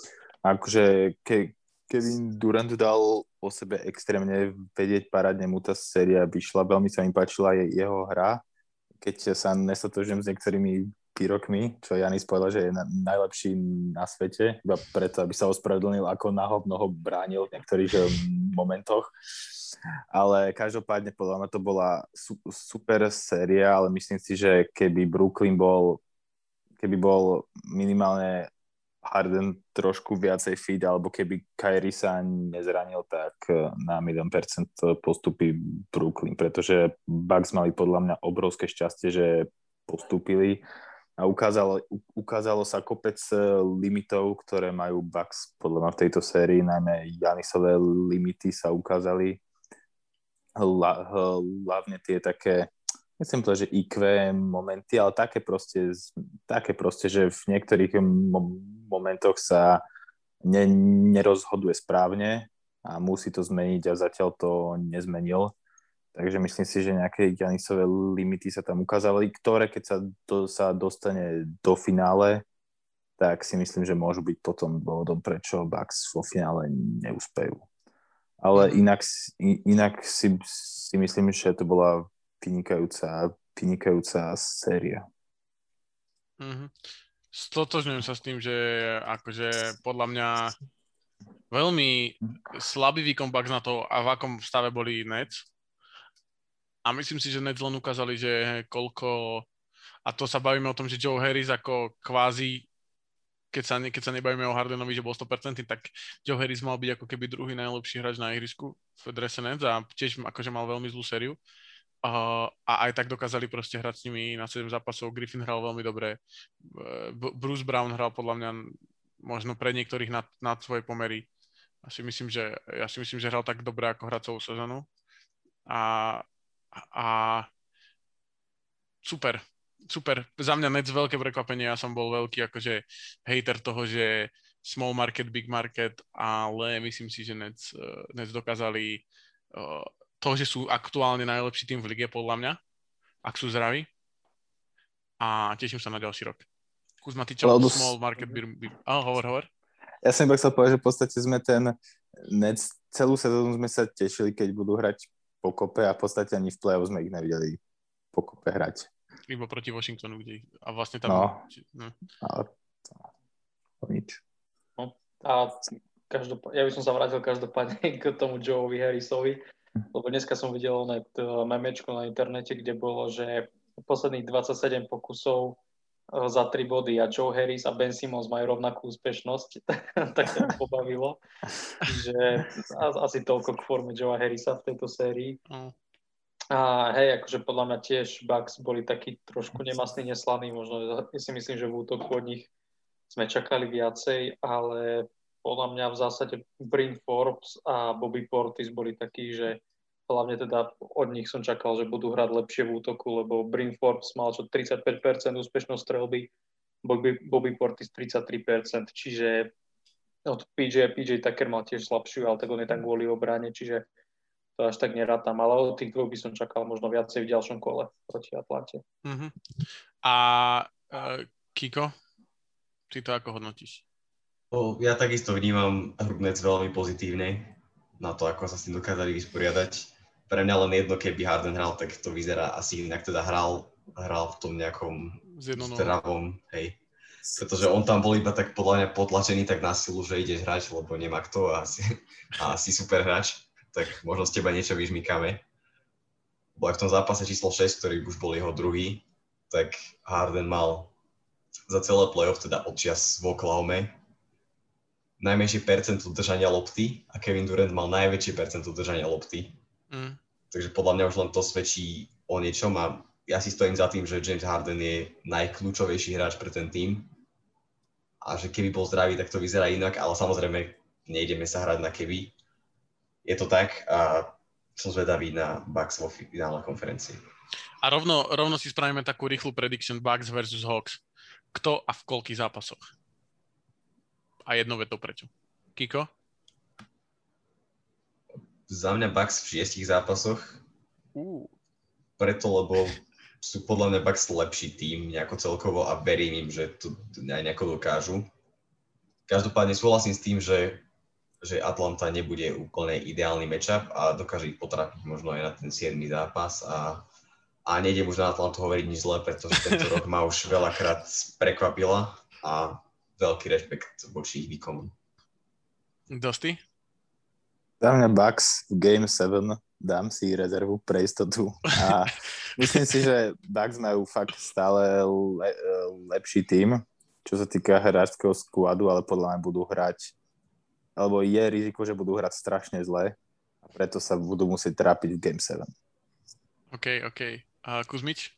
Akože ke, Kevin Durant dal o sebe extrémne vedieť, parádne mu tá séria vyšla, veľmi sa mi páčila jeho hra, keď sa nesatožujem s niektorými výrokmi, čo Janis povedal, že je na, najlepší na svete, iba preto, aby sa ospravedlnil, ako naho mnoho bránil v niektorých eh, momentoch. Ale každopádne podľa mňa to bola su, super séria, ale myslím si, že keby Brooklyn bol keby bol minimálne Harden trošku viacej feed, alebo keby Kyrie sa nezranil, tak eh, na 1% postupí Brooklyn, pretože Bucks mali podľa mňa obrovské šťastie, že postúpili a ukázalo, ukázalo sa kopec e, limitov, ktoré majú Bucks podľa mňa v tejto sérii, najmä Janisové limity sa ukázali, Hla, hlavne tie také, nechcem povedať, že IQ momenty, ale také proste, také proste, že v niektorých momentoch sa ne, nerozhoduje správne a musí to zmeniť a zatiaľ to nezmenil. Takže myslím si, že nejaké Janisové limity sa tam ukázali, ktoré keď sa, to, sa dostane do finále, tak si myslím, že môžu byť potom dôvodom, prečo Bucks vo finále neúspejú. Ale mhm. inak, inak si, si myslím, že to bola vynikajúca, vynikajúca séria. Mm-hmm. Stotožňujem sa s tým, že akože podľa mňa veľmi slabý výkon Bucks na to, a v akom stave boli Nets, a myslím si, že Nets len ukázali, že koľko, a to sa bavíme o tom, že Joe Harris ako kvázi, keď sa, keď sa nebavíme o Hardenovi, že bol 100%, tak Joe Harris mal byť ako keby druhý najlepší hráč na ihrisku v drese Nets a tiež akože mal veľmi zlú sériu. Uh, a aj tak dokázali proste hrať s nimi na 7 zápasov. Griffin hral veľmi dobre. Bruce Brown hral podľa mňa možno pre niektorých nad, nad svoje pomery. Ja si myslím, že, ja si myslím, že hral tak dobre, ako hral celú sezónu. A a super, super. Za mňa Nets veľké prekvapenie, ja som bol veľký akože hater toho, že small market, big market, ale myslím si, že Nets, uh, Nets dokázali uh, to, že sú aktuálne najlepší tým v lige, podľa mňa, ak sú zdraví. A teším sa na ďalší rok. Kuzma, ty čo, Lebo... small market, big, big... Oh, hovor, hovor. Ja som iba chcel povedať, že v podstate sme ten Nets, celú sezónu sme sa tešili, keď budú hrať pokope a v podstate ani v play sme ich nevideli pokope hrať. Iba proti Washingtonu, kde a vlastne tam... No, no. ale to, nič. No, a každopád, ja by som sa vrátil každopádne k tomu Joeovi Harrisovi, lebo dneska som videl net, memečko na internete, kde bolo, že posledných 27 pokusov za 3 body a Joe Harris a Ben Simmons majú rovnakú úspešnosť, tak to pobavilo. že asi toľko k forme Joe Harrisa v tejto sérii. Mm. A hej, akože podľa mňa tiež Bucks boli takí trošku nemastní, neslaní, možno ja si myslím, že v útoku od nich sme čakali viacej, ale podľa mňa v zásade Bryn Forbes a Bobby Portis boli takí, že hlavne teda od nich som čakal, že budú hrať lepšie v útoku, lebo Bryn Forbes mal čo 35% úspešnosť strelby, Bobby, Bobby Portis 33%, čiže od PJ, PJ Tucker mal tiež slabšiu, ale tak on je tam kvôli obrane, čiže to až tak nerátam, ale od tých dvoch by som čakal možno viacej v ďalšom kole proti Atlante. Uh-huh. A uh, Kiko, ty to ako hodnotíš? O, ja takisto vnímam Hrubnec veľmi pozitívne na to, ako sa s tým dokázali vysporiadať pre mňa len jedno, keby Harden hral, tak to vyzerá asi inak. Teda hral, hral v tom nejakom zdravom, hej. Pretože on tam bol iba tak podľa mňa potlačený tak na silu, že ideš hrať, lebo nemá kto a asi, a asi super hráč, tak možno z teba niečo vyžmykame. Bo aj v tom zápase číslo 6, ktorý už bol jeho druhý, tak Harden mal za celé playoff, teda odčias v Oklahoma, najmenšie percento držania lopty a Kevin Durant mal najväčšie percento držania lopty Mm. Takže podľa mňa už len to svedčí o niečom a ja si stojím za tým, že James Harden je najkľúčovejší hráč pre ten tým a že keby bol zdravý, tak to vyzerá inak, ale samozrejme nejdeme sa hrať na keby. Je to tak a som zvedavý na Bucks vo finálnej konferencii. A rovno, rovno si spravíme takú rýchlu prediction Bucks versus Hawks. Kto a v koľkých zápasoch? A jedno veto prečo? Kiko? Za mňa Bucks v šiestich zápasoch. Preto, lebo sú podľa mňa Bucks lepší tým nejako celkovo a verím im, že to nejako dokážu. Každopádne súhlasím s tým, že, že Atlanta nebude úplne ideálny matchup a dokáže ich potrapiť možno aj na ten 7. zápas a, a nejdem už na Atlantu hovoriť nič zle, pretože tento rok ma už veľakrát prekvapila a veľký rešpekt voči ich výkonu. Dosti? Za mňa Bucks v Game 7 dám si rezervu pre istotu a myslím si, že Bucks majú fakt stále le, lepší tým, čo sa týka hráčského skladu, ale podľa mňa budú hrať alebo je riziko, že budú hrať strašne zle a preto sa budú musieť trápiť v Game 7. OK, OK. A Kuzmič?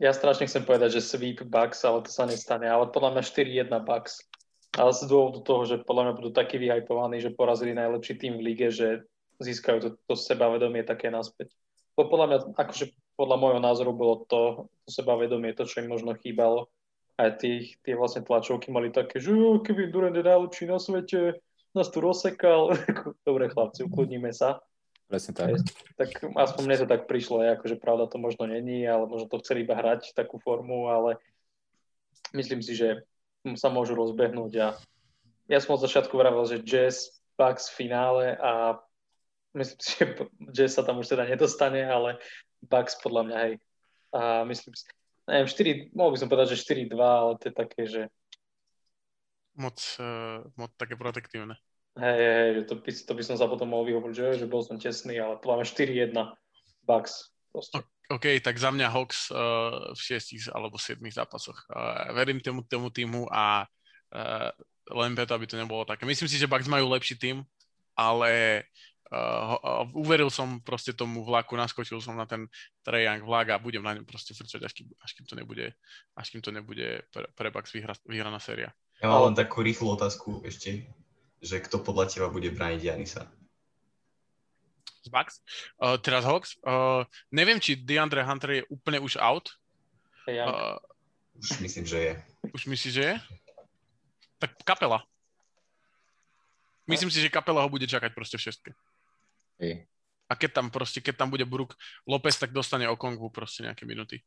Ja strašne chcem povedať, že sweep Bucks, ale to sa nestane. Ale podľa mňa 4-1 Bucks. Ale z dôvodu toho, že podľa mňa budú takí vyhajpovaní, že porazili najlepší tým v lige, že získajú to, to sebavedomie také naspäť. To podľa mňa, akože podľa môjho názoru bolo to, to sebavedomie, to, čo im možno chýbalo. Aj tých, tie vlastne tlačovky mali také, že keby Durant je najlepší na svete, nás tu rozsekal. Dobre chlapci, ukludníme sa. Presne tak. Tak aspoň mne to tak prišlo, akože pravda to možno není, ale možno to chceli iba hrať takú formu, ale myslím si, že sa môžu rozbehnúť a ja som od začiatku vravel, že Jazz, Bucks v finále a myslím si, že Jazz sa tam už teda nedostane, ale Bucks podľa mňa, hej. A myslím si, neviem, 4, mohol by som povedať, že 4-2, ale to je také, že... Moc, uh, moc také protektívne. Hej, hej, že to by, to by som sa potom mohol vyhovoriť, že, že bol som tesný, ale podľa mňa 4-1 Bucks. Proste. OK, tak za mňa Hawks uh, v šiestich alebo siedmých zápasoch. Uh, verím tomu, tomu týmu a uh, len preto, aby to nebolo také. Myslím si, že Bucks majú lepší tým, ale uh, uveril som proste tomu vlaku, naskočil som na ten Young vlak a budem na ňom proste frčať, až kým, až kým to nebude, až kým to nebude pre, pre Bucks vyhra, vyhraná séria. Ja mám len takú rýchlu otázku ešte, že kto podľa teba bude brániť Janisa? Z Bucks. Uh, teraz Hawks. Uh, neviem, či DeAndre Hunter je úplne už out. Uh, už myslím, že je. Už myslíš, že je? Tak kapela. Myslím si, že kapela ho bude čakať proste v šestke. A keď tam proste, keď tam bude Brook Lopez, tak dostane Okongwu proste nejaké minuty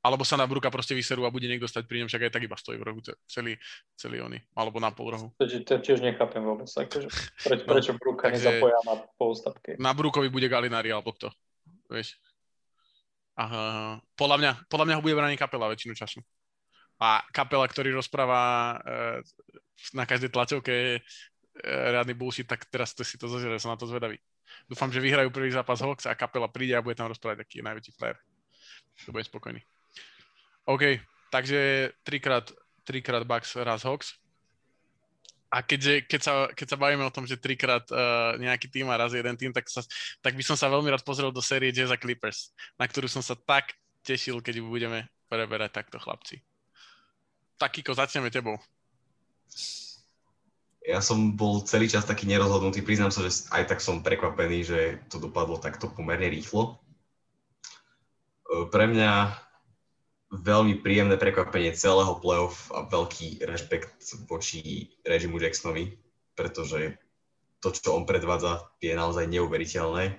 alebo sa na Bruka proste vyserú a bude niekto stať pri ňom, však aj tak iba stojí v rohu celý, celý oni, alebo na pol rohu. To, to tiež nechápem vôbec, akože, preč, no, prečo Bruka takže, nezapoja na polstavke. Na Brukovi bude Galinari alebo kto, vieš. Aha, podľa mňa, podľa mňa ho bude brániť kapela väčšinu času. A kapela, ktorý rozpráva e, na každej tlačovke e, riadny bullshit, tak teraz to si to zažere, som na to zvedavý. Dúfam, že vyhrajú prvý zápas Hawks a kapela príde a bude tam rozprávať taký najväčší player. To bude spokojný. OK, takže trikrát, trikrát Bucks, raz Hawks. A keďže, keď, sa, keď sa bavíme o tom, že trikrát uh, nejaký tým a raz jeden tým, tak, sa, tak by som sa veľmi rád pozrel do série Jazz a Clippers, na ktorú som sa tak tešil, keď budeme preberať takto, chlapci. Takýko, začneme tebou. Ja som bol celý čas taký nerozhodnutý, priznám sa, že aj tak som prekvapený, že to dopadlo takto pomerne rýchlo. Pre mňa veľmi príjemné prekvapenie celého playoff a veľký rešpekt voči režimu Jacksonovi, pretože to, čo on predvádza, je naozaj neuveriteľné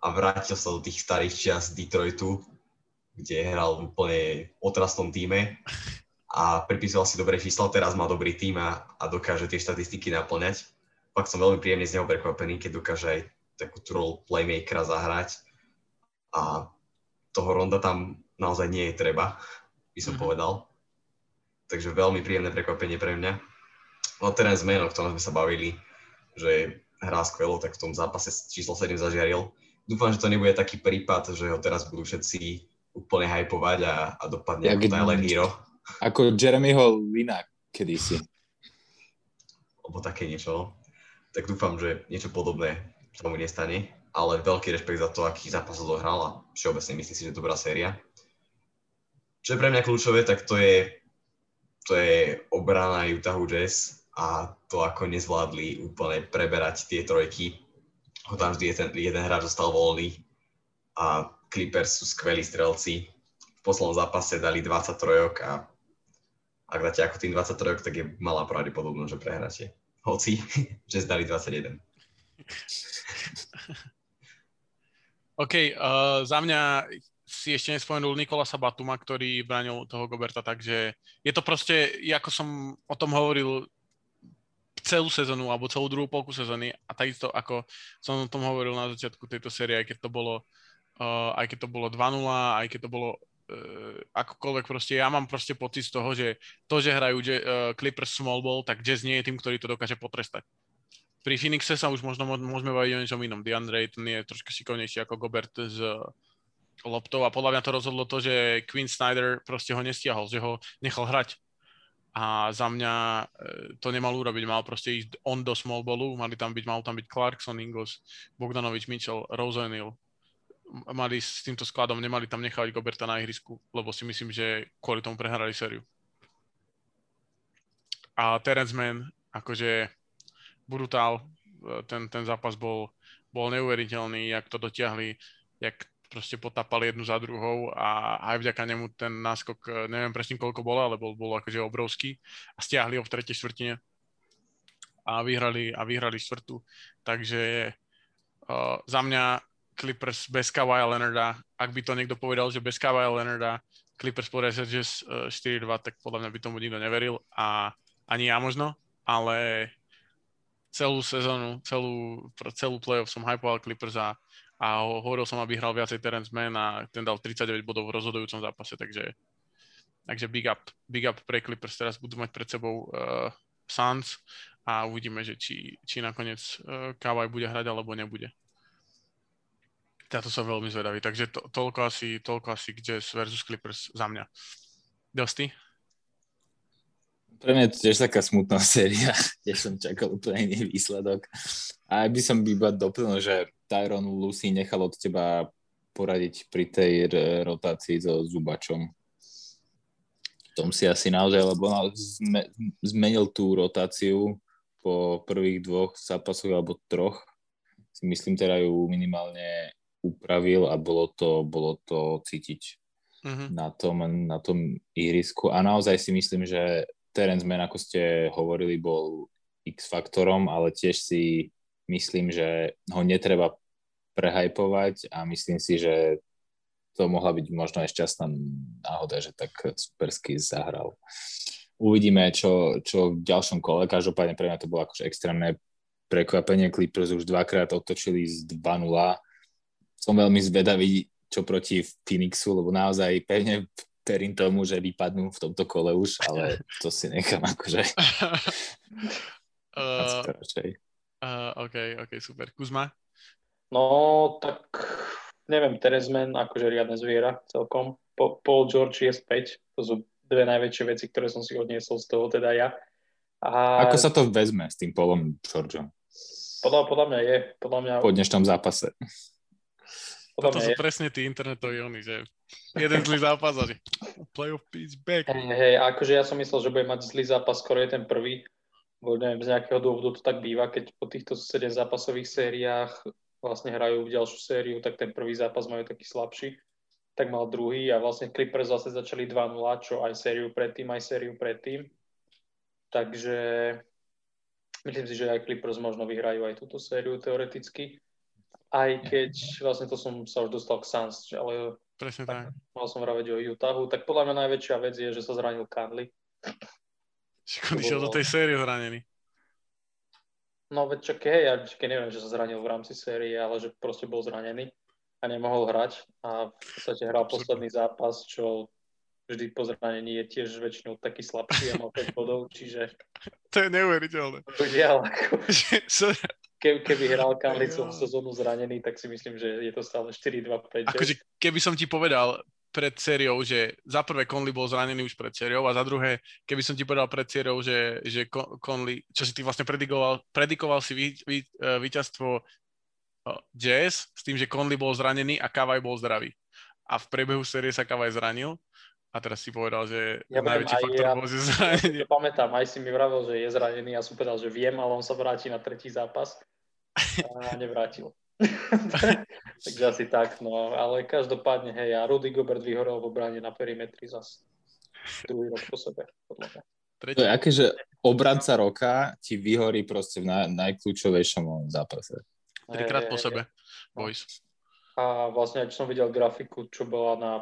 a vrátil sa do tých starých čias Detroitu, kde hral v úplne otrastom týme a pripisoval si dobré čísla, teraz má dobrý tým a, a dokáže tie štatistiky naplňať. Fakt som veľmi príjemne z neho prekvapený, keď dokáže aj takú role playmakera zahrať a toho Ronda tam naozaj nie je treba, by som mm-hmm. povedal. Takže veľmi príjemné prekvapenie pre mňa. No teraz zmen, o ktorom sme sa bavili, že hrá skvelo, tak v tom zápase číslo 7 zažiaril. Dúfam, že to nebude taký prípad, že ho teraz budú všetci úplne hypovať a, a dopadne ako Tyler Hero. Ako Jeremyho Lina kedysi. Alebo také niečo. No. Tak dúfam, že niečo podobné tomu nestane. Ale veľký rešpekt za to, aký zápas odohral a všeobecne myslím si, že dobrá séria. Čo je pre mňa kľúčové, tak to je, to je obrana Utahu Jazz a to, ako nezvládli úplne preberať tie trojky. Ho tam vždy jeden, jeden hráč zostal voľný a Clippers sú skvelí strelci. V poslednom zápase dali 20 trojok a ak dáte ako tým 20 trojok, tak je malá pravdepodobnosť, že prehráte. Hoci, že zdali 21. OK, uh, za mňa si ešte nespomenul Nikolasa Batuma, ktorý bránil toho Goberta, takže je to proste, ako som o tom hovoril celú sezónu, alebo celú druhú polku sezóny a takisto ako som o tom hovoril na začiatku tejto série, aj keď to bolo, uh, aj keď to bolo 2-0, aj keď to bolo uh, akokoľvek proste, ja mám proste pocit z toho, že to, že hrajú uh, Clippers small ball, tak Jazz nie je tým, ktorý to dokáže potrestať. Pri Phoenixe sa už možno môžeme baviť o niečom inom. DeAndre ten je trošku šikovnejší ako Gobert z, loptou a podľa mňa to rozhodlo to, že Quinn Snyder proste ho nestiahol, že ho nechal hrať. A za mňa e, to nemal urobiť, mal proste ísť on do small ballu, mali tam byť, mal tam byť Clarkson, Ingles, Bogdanovič, Mitchell, Rosenhill. Mali s týmto skladom, nemali tam nechávať Goberta na ihrisku, lebo si myslím, že kvôli tomu prehrali sériu. A Terence Mann, akože brutál, e, ten, ten zápas bol, bol neuveriteľný, jak to dotiahli, jak proste potápali jednu za druhou a aj vďaka nemu ten náskok, e, neviem presne koľko bolo, ale bol, bol akože obrovský a stiahli ho v tretej štvrtine a vyhrali, a vyhrali štvrtú. Takže uh, za mňa Clippers bez Kawhi Leonarda, ak by to niekto povedal, že bez Kawhi Leonarda Clippers podaria že 4-2, tak podľa mňa by tomu nikto neveril a ani ja možno, ale celú sezónu, celú, celú playoff som hypoval Clippers a a hovoril som, aby hral viacej Terence Mann a ten dal 39 bodov v rozhodujúcom zápase, takže, takže big up, big up pre Clippers, teraz budú mať pred sebou uh, Suns a uvidíme, že či, či nakoniec uh, Kawhi bude hrať alebo nebude. Táto som veľmi zvedavý, takže to, toľko, asi, toľko asi Jazz versus Clippers za mňa. Dosti? Pre mňa je to tiež taká smutná séria, tiež som čakal úplne iný výsledok. A by som iba doplnil, že Tyron Lucy nechal od teba poradiť pri tej rotácii so Zubačom. Tom si asi naozaj, lebo zme, zmenil tú rotáciu po prvých dvoch zápasoch alebo troch. Si myslím, teda ju minimálne upravil a bolo to, bolo to cítiť uh-huh. na, tom, na tom ihrisku. A naozaj si myslím, že Terence Mann, ako ste hovorili, bol X-faktorom, ale tiež si myslím, že ho netreba prehajpovať a myslím si, že to mohla byť možno aj šťastná náhoda, že tak supersky zahral. Uvidíme, čo, čo v ďalšom kole. Každopádne pre mňa to bolo akože extrémne prekvapenie. Clippers už dvakrát otočili z 2-0. Som veľmi zvedavý, čo proti Phoenixu, lebo naozaj pevne verím tomu, že vypadnú v tomto kole už, ale to si nechám akože... uh, Uh, OK, OK, super. Kuzma? No, tak neviem, Teresmen akože riadne zviera celkom. Paul George je späť. To sú dve najväčšie veci, ktoré som si odniesol z toho teda ja. A... Ako sa to vezme s tým Paulom Georgeom? Podľa, podľa mňa je. Podľa mňa... Po dnešnom zápase. Podľa Toto sú je. presne tí internetoví oni, že jeden zlý zápas a že playoff is back. Hej, hej, akože ja som myslel, že bude mať zlý zápas, skoro je ten prvý. Neviem, z nejakého dôvodu to tak býva, keď po týchto 7 zápasových sériách vlastne hrajú ďalšiu sériu, tak ten prvý zápas majú taký slabší. Tak mal druhý a vlastne Clippers zase začali 2-0, čo aj sériu predtým, aj sériu predtým. Takže myslím si, že aj Clippers možno vyhrajú aj túto sériu teoreticky. Aj keď vlastne to som sa už dostal k Suns, ale Presne tak. Mal som vraveť o Utahu, tak podľa mňa najväčšia vec je, že sa zranil Conley. Však on išiel do tej série zranený. No veď čak, hej, ja čakaj, neviem, že sa zranil v rámci série, ale že proste bol zranený a nemohol hrať a v podstate hral posledný zápas, čo vždy po zranení je tiež väčšinou taký slabší a mal 5 bodov, čiže... To je neuveriteľné. keby, keby hral Kamli celú sezónu zranený, tak si myslím, že je to stále 4-2-5. Akože keby som ti povedal pred sériou, že za prvé Conley bol zranený už pred sériou a za druhé, keby som ti povedal pred sériou, že, že Conley, čo si ty vlastne predikoval, predikoval si e, víťazstvo Jazz s tým, že Conley bol zranený a Kavaj bol zdravý. A v priebehu série sa Kavaj zranil a teraz si povedal, že ja najväčší faktor ja, bol, že zranenie. Ja pamätám, aj si mi vravel, že je zranený a som povedal, že viem, ale on sa vráti na tretí zápas a nevrátil. Takže asi tak, no, ale každopádne, hej, a Rudy Gobert vyhorel v obrane na perimetri zase druhý rok po sebe, podľa mňa. To je aké, že obranca roka ti vyhorí proste v naj, najkľúčovejšom zápase. Trikrát po sebe, boys. A vlastne, ak som videl grafiku, čo bola na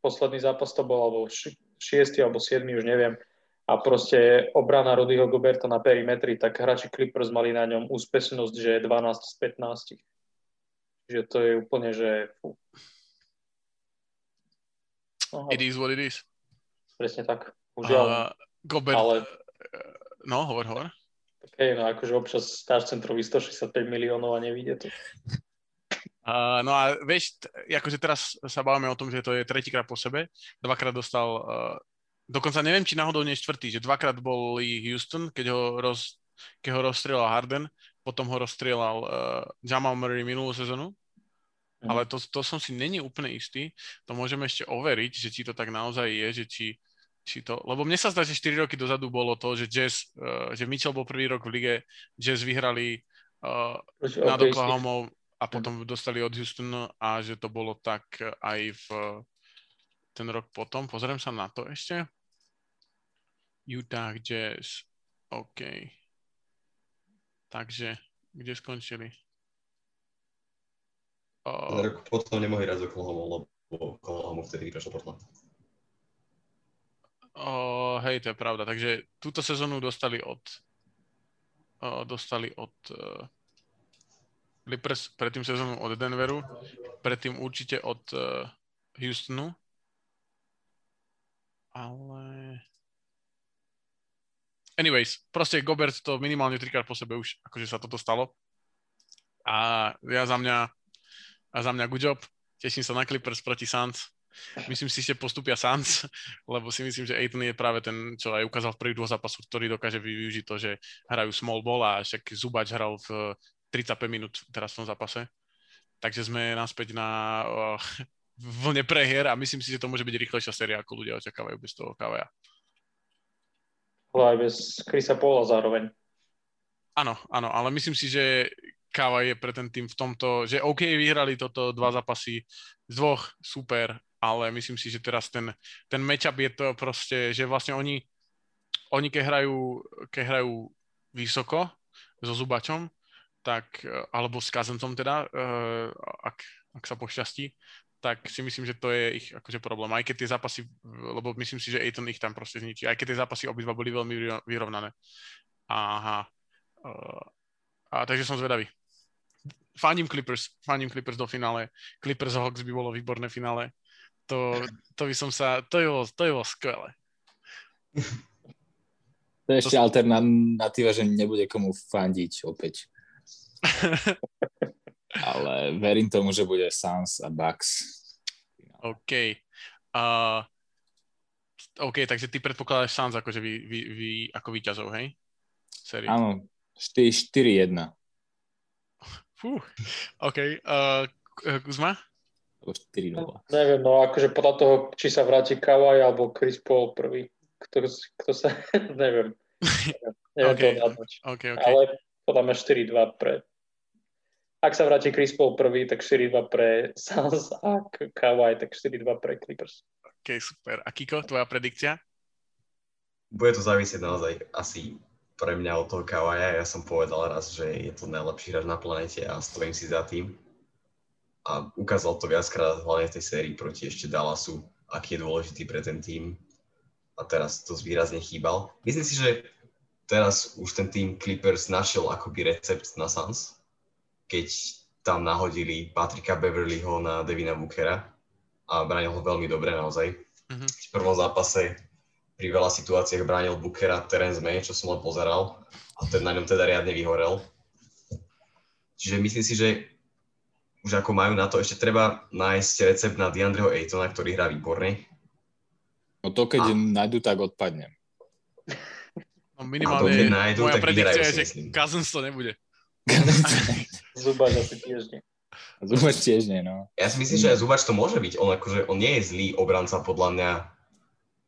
posledný zápas, to bol alebo šiestý alebo siedmy, už neviem, a proste obrana Rudyho Goberta na perimetri, tak hráči Clippers mali na ňom úspešnosť, že 12 z 15. Že to je úplne, že... Fú. It is what it is. Presne tak. Užiaľ. Uh, Gobert, ale... no, hovor, hovor. Hej, no akože občas stáš centrový 165 miliónov a nevíde to. Uh, no a vieš, t- akože teraz sa bavíme o tom, že to je tretíkrát po sebe. Dvakrát dostal uh, dokonca neviem, či náhodou nie štvrtý, že dvakrát boli Houston, keď ho, roz, keď ho rozstrieľal Harden, potom ho rozstrieľal uh, Jamal Murray minulú sezonu. Ale to, to som si není úplne istý, to môžeme ešte overiť, že či to tak naozaj je, že či, či to, lebo mne sa zdá, že 4 roky dozadu bolo to, že Jazz, uh, že Mitchell bol prvý rok v lige, Jazz vyhrali uh, nad Oklahoma a potom dostali od Houstonu a že to bolo tak aj v ten rok potom. Pozriem sa na to ešte. Utah Jazz. OK. Takže, kde skončili? Uh, rok potom nemohli hrať z Oklahoma, lebo Oklahoma vtedy prešlo Portland. Uh, hej, to je pravda. Takže túto sezónu dostali od uh, dostali od uh, Clippers, predtým sezónu od Denveru, predtým určite od uh, Houstonu. Ale anyways, proste Gobert to minimálne trikrát po sebe už, akože sa toto stalo. A ja za mňa, a za mňa good job. Teším sa na Clippers proti Suns. Myslím si, že postupia Suns, lebo si myslím, že Aiton je práve ten, čo aj ukázal v prvých dvoch zápasoch, ktorý dokáže využiť to, že hrajú small ball a však Zubač hral v 35 minút teraz v tom zápase. Takže sme naspäť na uh, vlne prehier a myslím si, že to môže byť rýchlejšia séria, ako ľudia očakávajú bez toho KVA ale aj bez Chrisa Paula zároveň. Áno, áno, ale myslím si, že Káva je pre ten tým v tomto, že OK, vyhrali toto dva zápasy z dvoch, super, ale myslím si, že teraz ten, ten matchup je to proste, že vlastne oni, oni keď hrajú, keď hrajú vysoko so Zubačom, tak, alebo s Kazencom teda, eh, ak, ak sa pošťastí, tak si myslím, že to je ich akože problém. Aj keď tie zápasy, lebo myslím si, že Aiton ich tam proste zničí, aj keď tie zápasy obidva boli veľmi vyrovnané. Aha. Uh, a takže som zvedavý. Fandím Clippers, fandím Clippers do finále. Clippers Hawks by bolo výborné finále. To, to by som sa, to je bolo, to je bolo skvelé. To je ešte to... alternatíva, že nebude komu fandiť opäť. Ale verím tomu, že bude Suns a Bucks. OK. Uh, OK, takže ty predpokladáš Suns akože vy, vy, vy ako víťazov, hej? Série. Áno, 4-1. Fú, OK. Uh, Kuzma? Alebo 4-0. Neviem, no akože podľa toho, či sa vráti Kawhi alebo Chris Paul prvý. Kto, kto sa, neviem. Neviem Okay. to odhadnúť. OK, OK. Ale podľa mňa 4-2 pre... Ak sa vráti Chris Paul prvý, tak 4-2 pre Suns a K- Kawhi, tak 4-2 pre Clippers. OK, super. A Kiko, tvoja predikcia? Bude to závisieť naozaj asi pre mňa od toho Kawaja. Ja som povedal raz, že je to najlepší hráč na planete a stojím si za tým. A ukázal to viackrát, hlavne v tej sérii proti ešte Dallasu, aký je dôležitý pre ten tým. A teraz to výrazne chýbal. Myslím si, že teraz už ten tým Clippers našiel akoby recept na Suns, keď tam nahodili Patrika Beverlyho na Devina Bookera a bránil ho veľmi dobre naozaj. Mhm. V prvom zápase pri veľa situáciách bránil Bookera Terence May, čo som len pozeral a ten na ňom teda riadne vyhorel. Čiže myslím si, že už ako majú na to, ešte treba nájsť recept na DeAndreho Aytona, ktorý hrá výborne. No to keď A- nájdu, tak odpadnem. No A to, minimálne keď nájdu, moja tak predikcia je, si že. Cousins to nebude. Zubač asi tiež nie. Zubač tiež nie, no. Ja si myslím, že aj Zubač to môže byť. On, akože, on nie je zlý obranca podľa mňa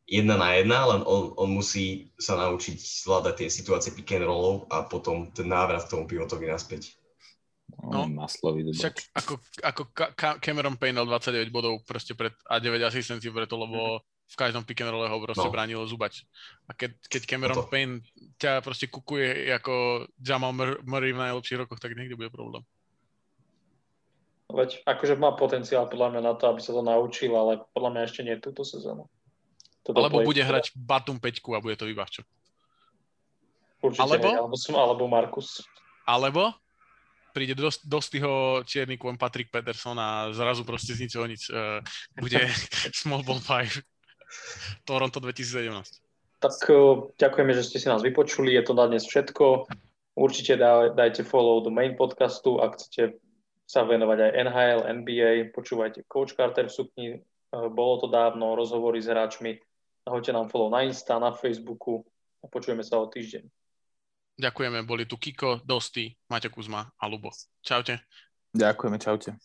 jedna na jedna, len on, on musí sa naučiť zvládať tie situácie pick and rollov a potom ten návrat k tomu pivotovi naspäť. no. No. Maslový Zubač. Však ako, ako Cameron Payne dal 29 bodov proste pred, a 9 asistencií preto, lebo v každom pick and rolle ho proste No. bránil Zubač. A keď, keď Cameron Toto. Payne ťa proste kukuje ako Jamal Mur- Murray v najlepších rokoch, tak niekde bude problém. Veď akože má potenciál podľa mňa na to, aby sa to naučil, ale podľa mňa ešte nie túto sezónu. Toto Alebo play- bude hrať Batum 5 a bude to vybavčo. Určite alebo- nie, alebo, som, alebo Markus. Alebo príde dosť, dostyho čierny kôň Patrick Peterson a zrazu proste z ničoho nič uh, bude Small Ball 5 Toronto 2017. Tak uh, ďakujeme, že ste si nás vypočuli. Je to na dnes všetko. Určite daj, dajte follow do main podcastu, ak chcete sa venovať aj NHL, NBA. Počúvajte Coach Carter v sukni. Uh, Bolo to dávno, rozhovory s hráčmi. Hoďte nám follow na Insta, na Facebooku a počujeme sa o týždeň. Ďakujeme, boli tu Kiko, Dosty, Maťo Kuzma a Lubo. Čaute. Ďakujeme, čaute.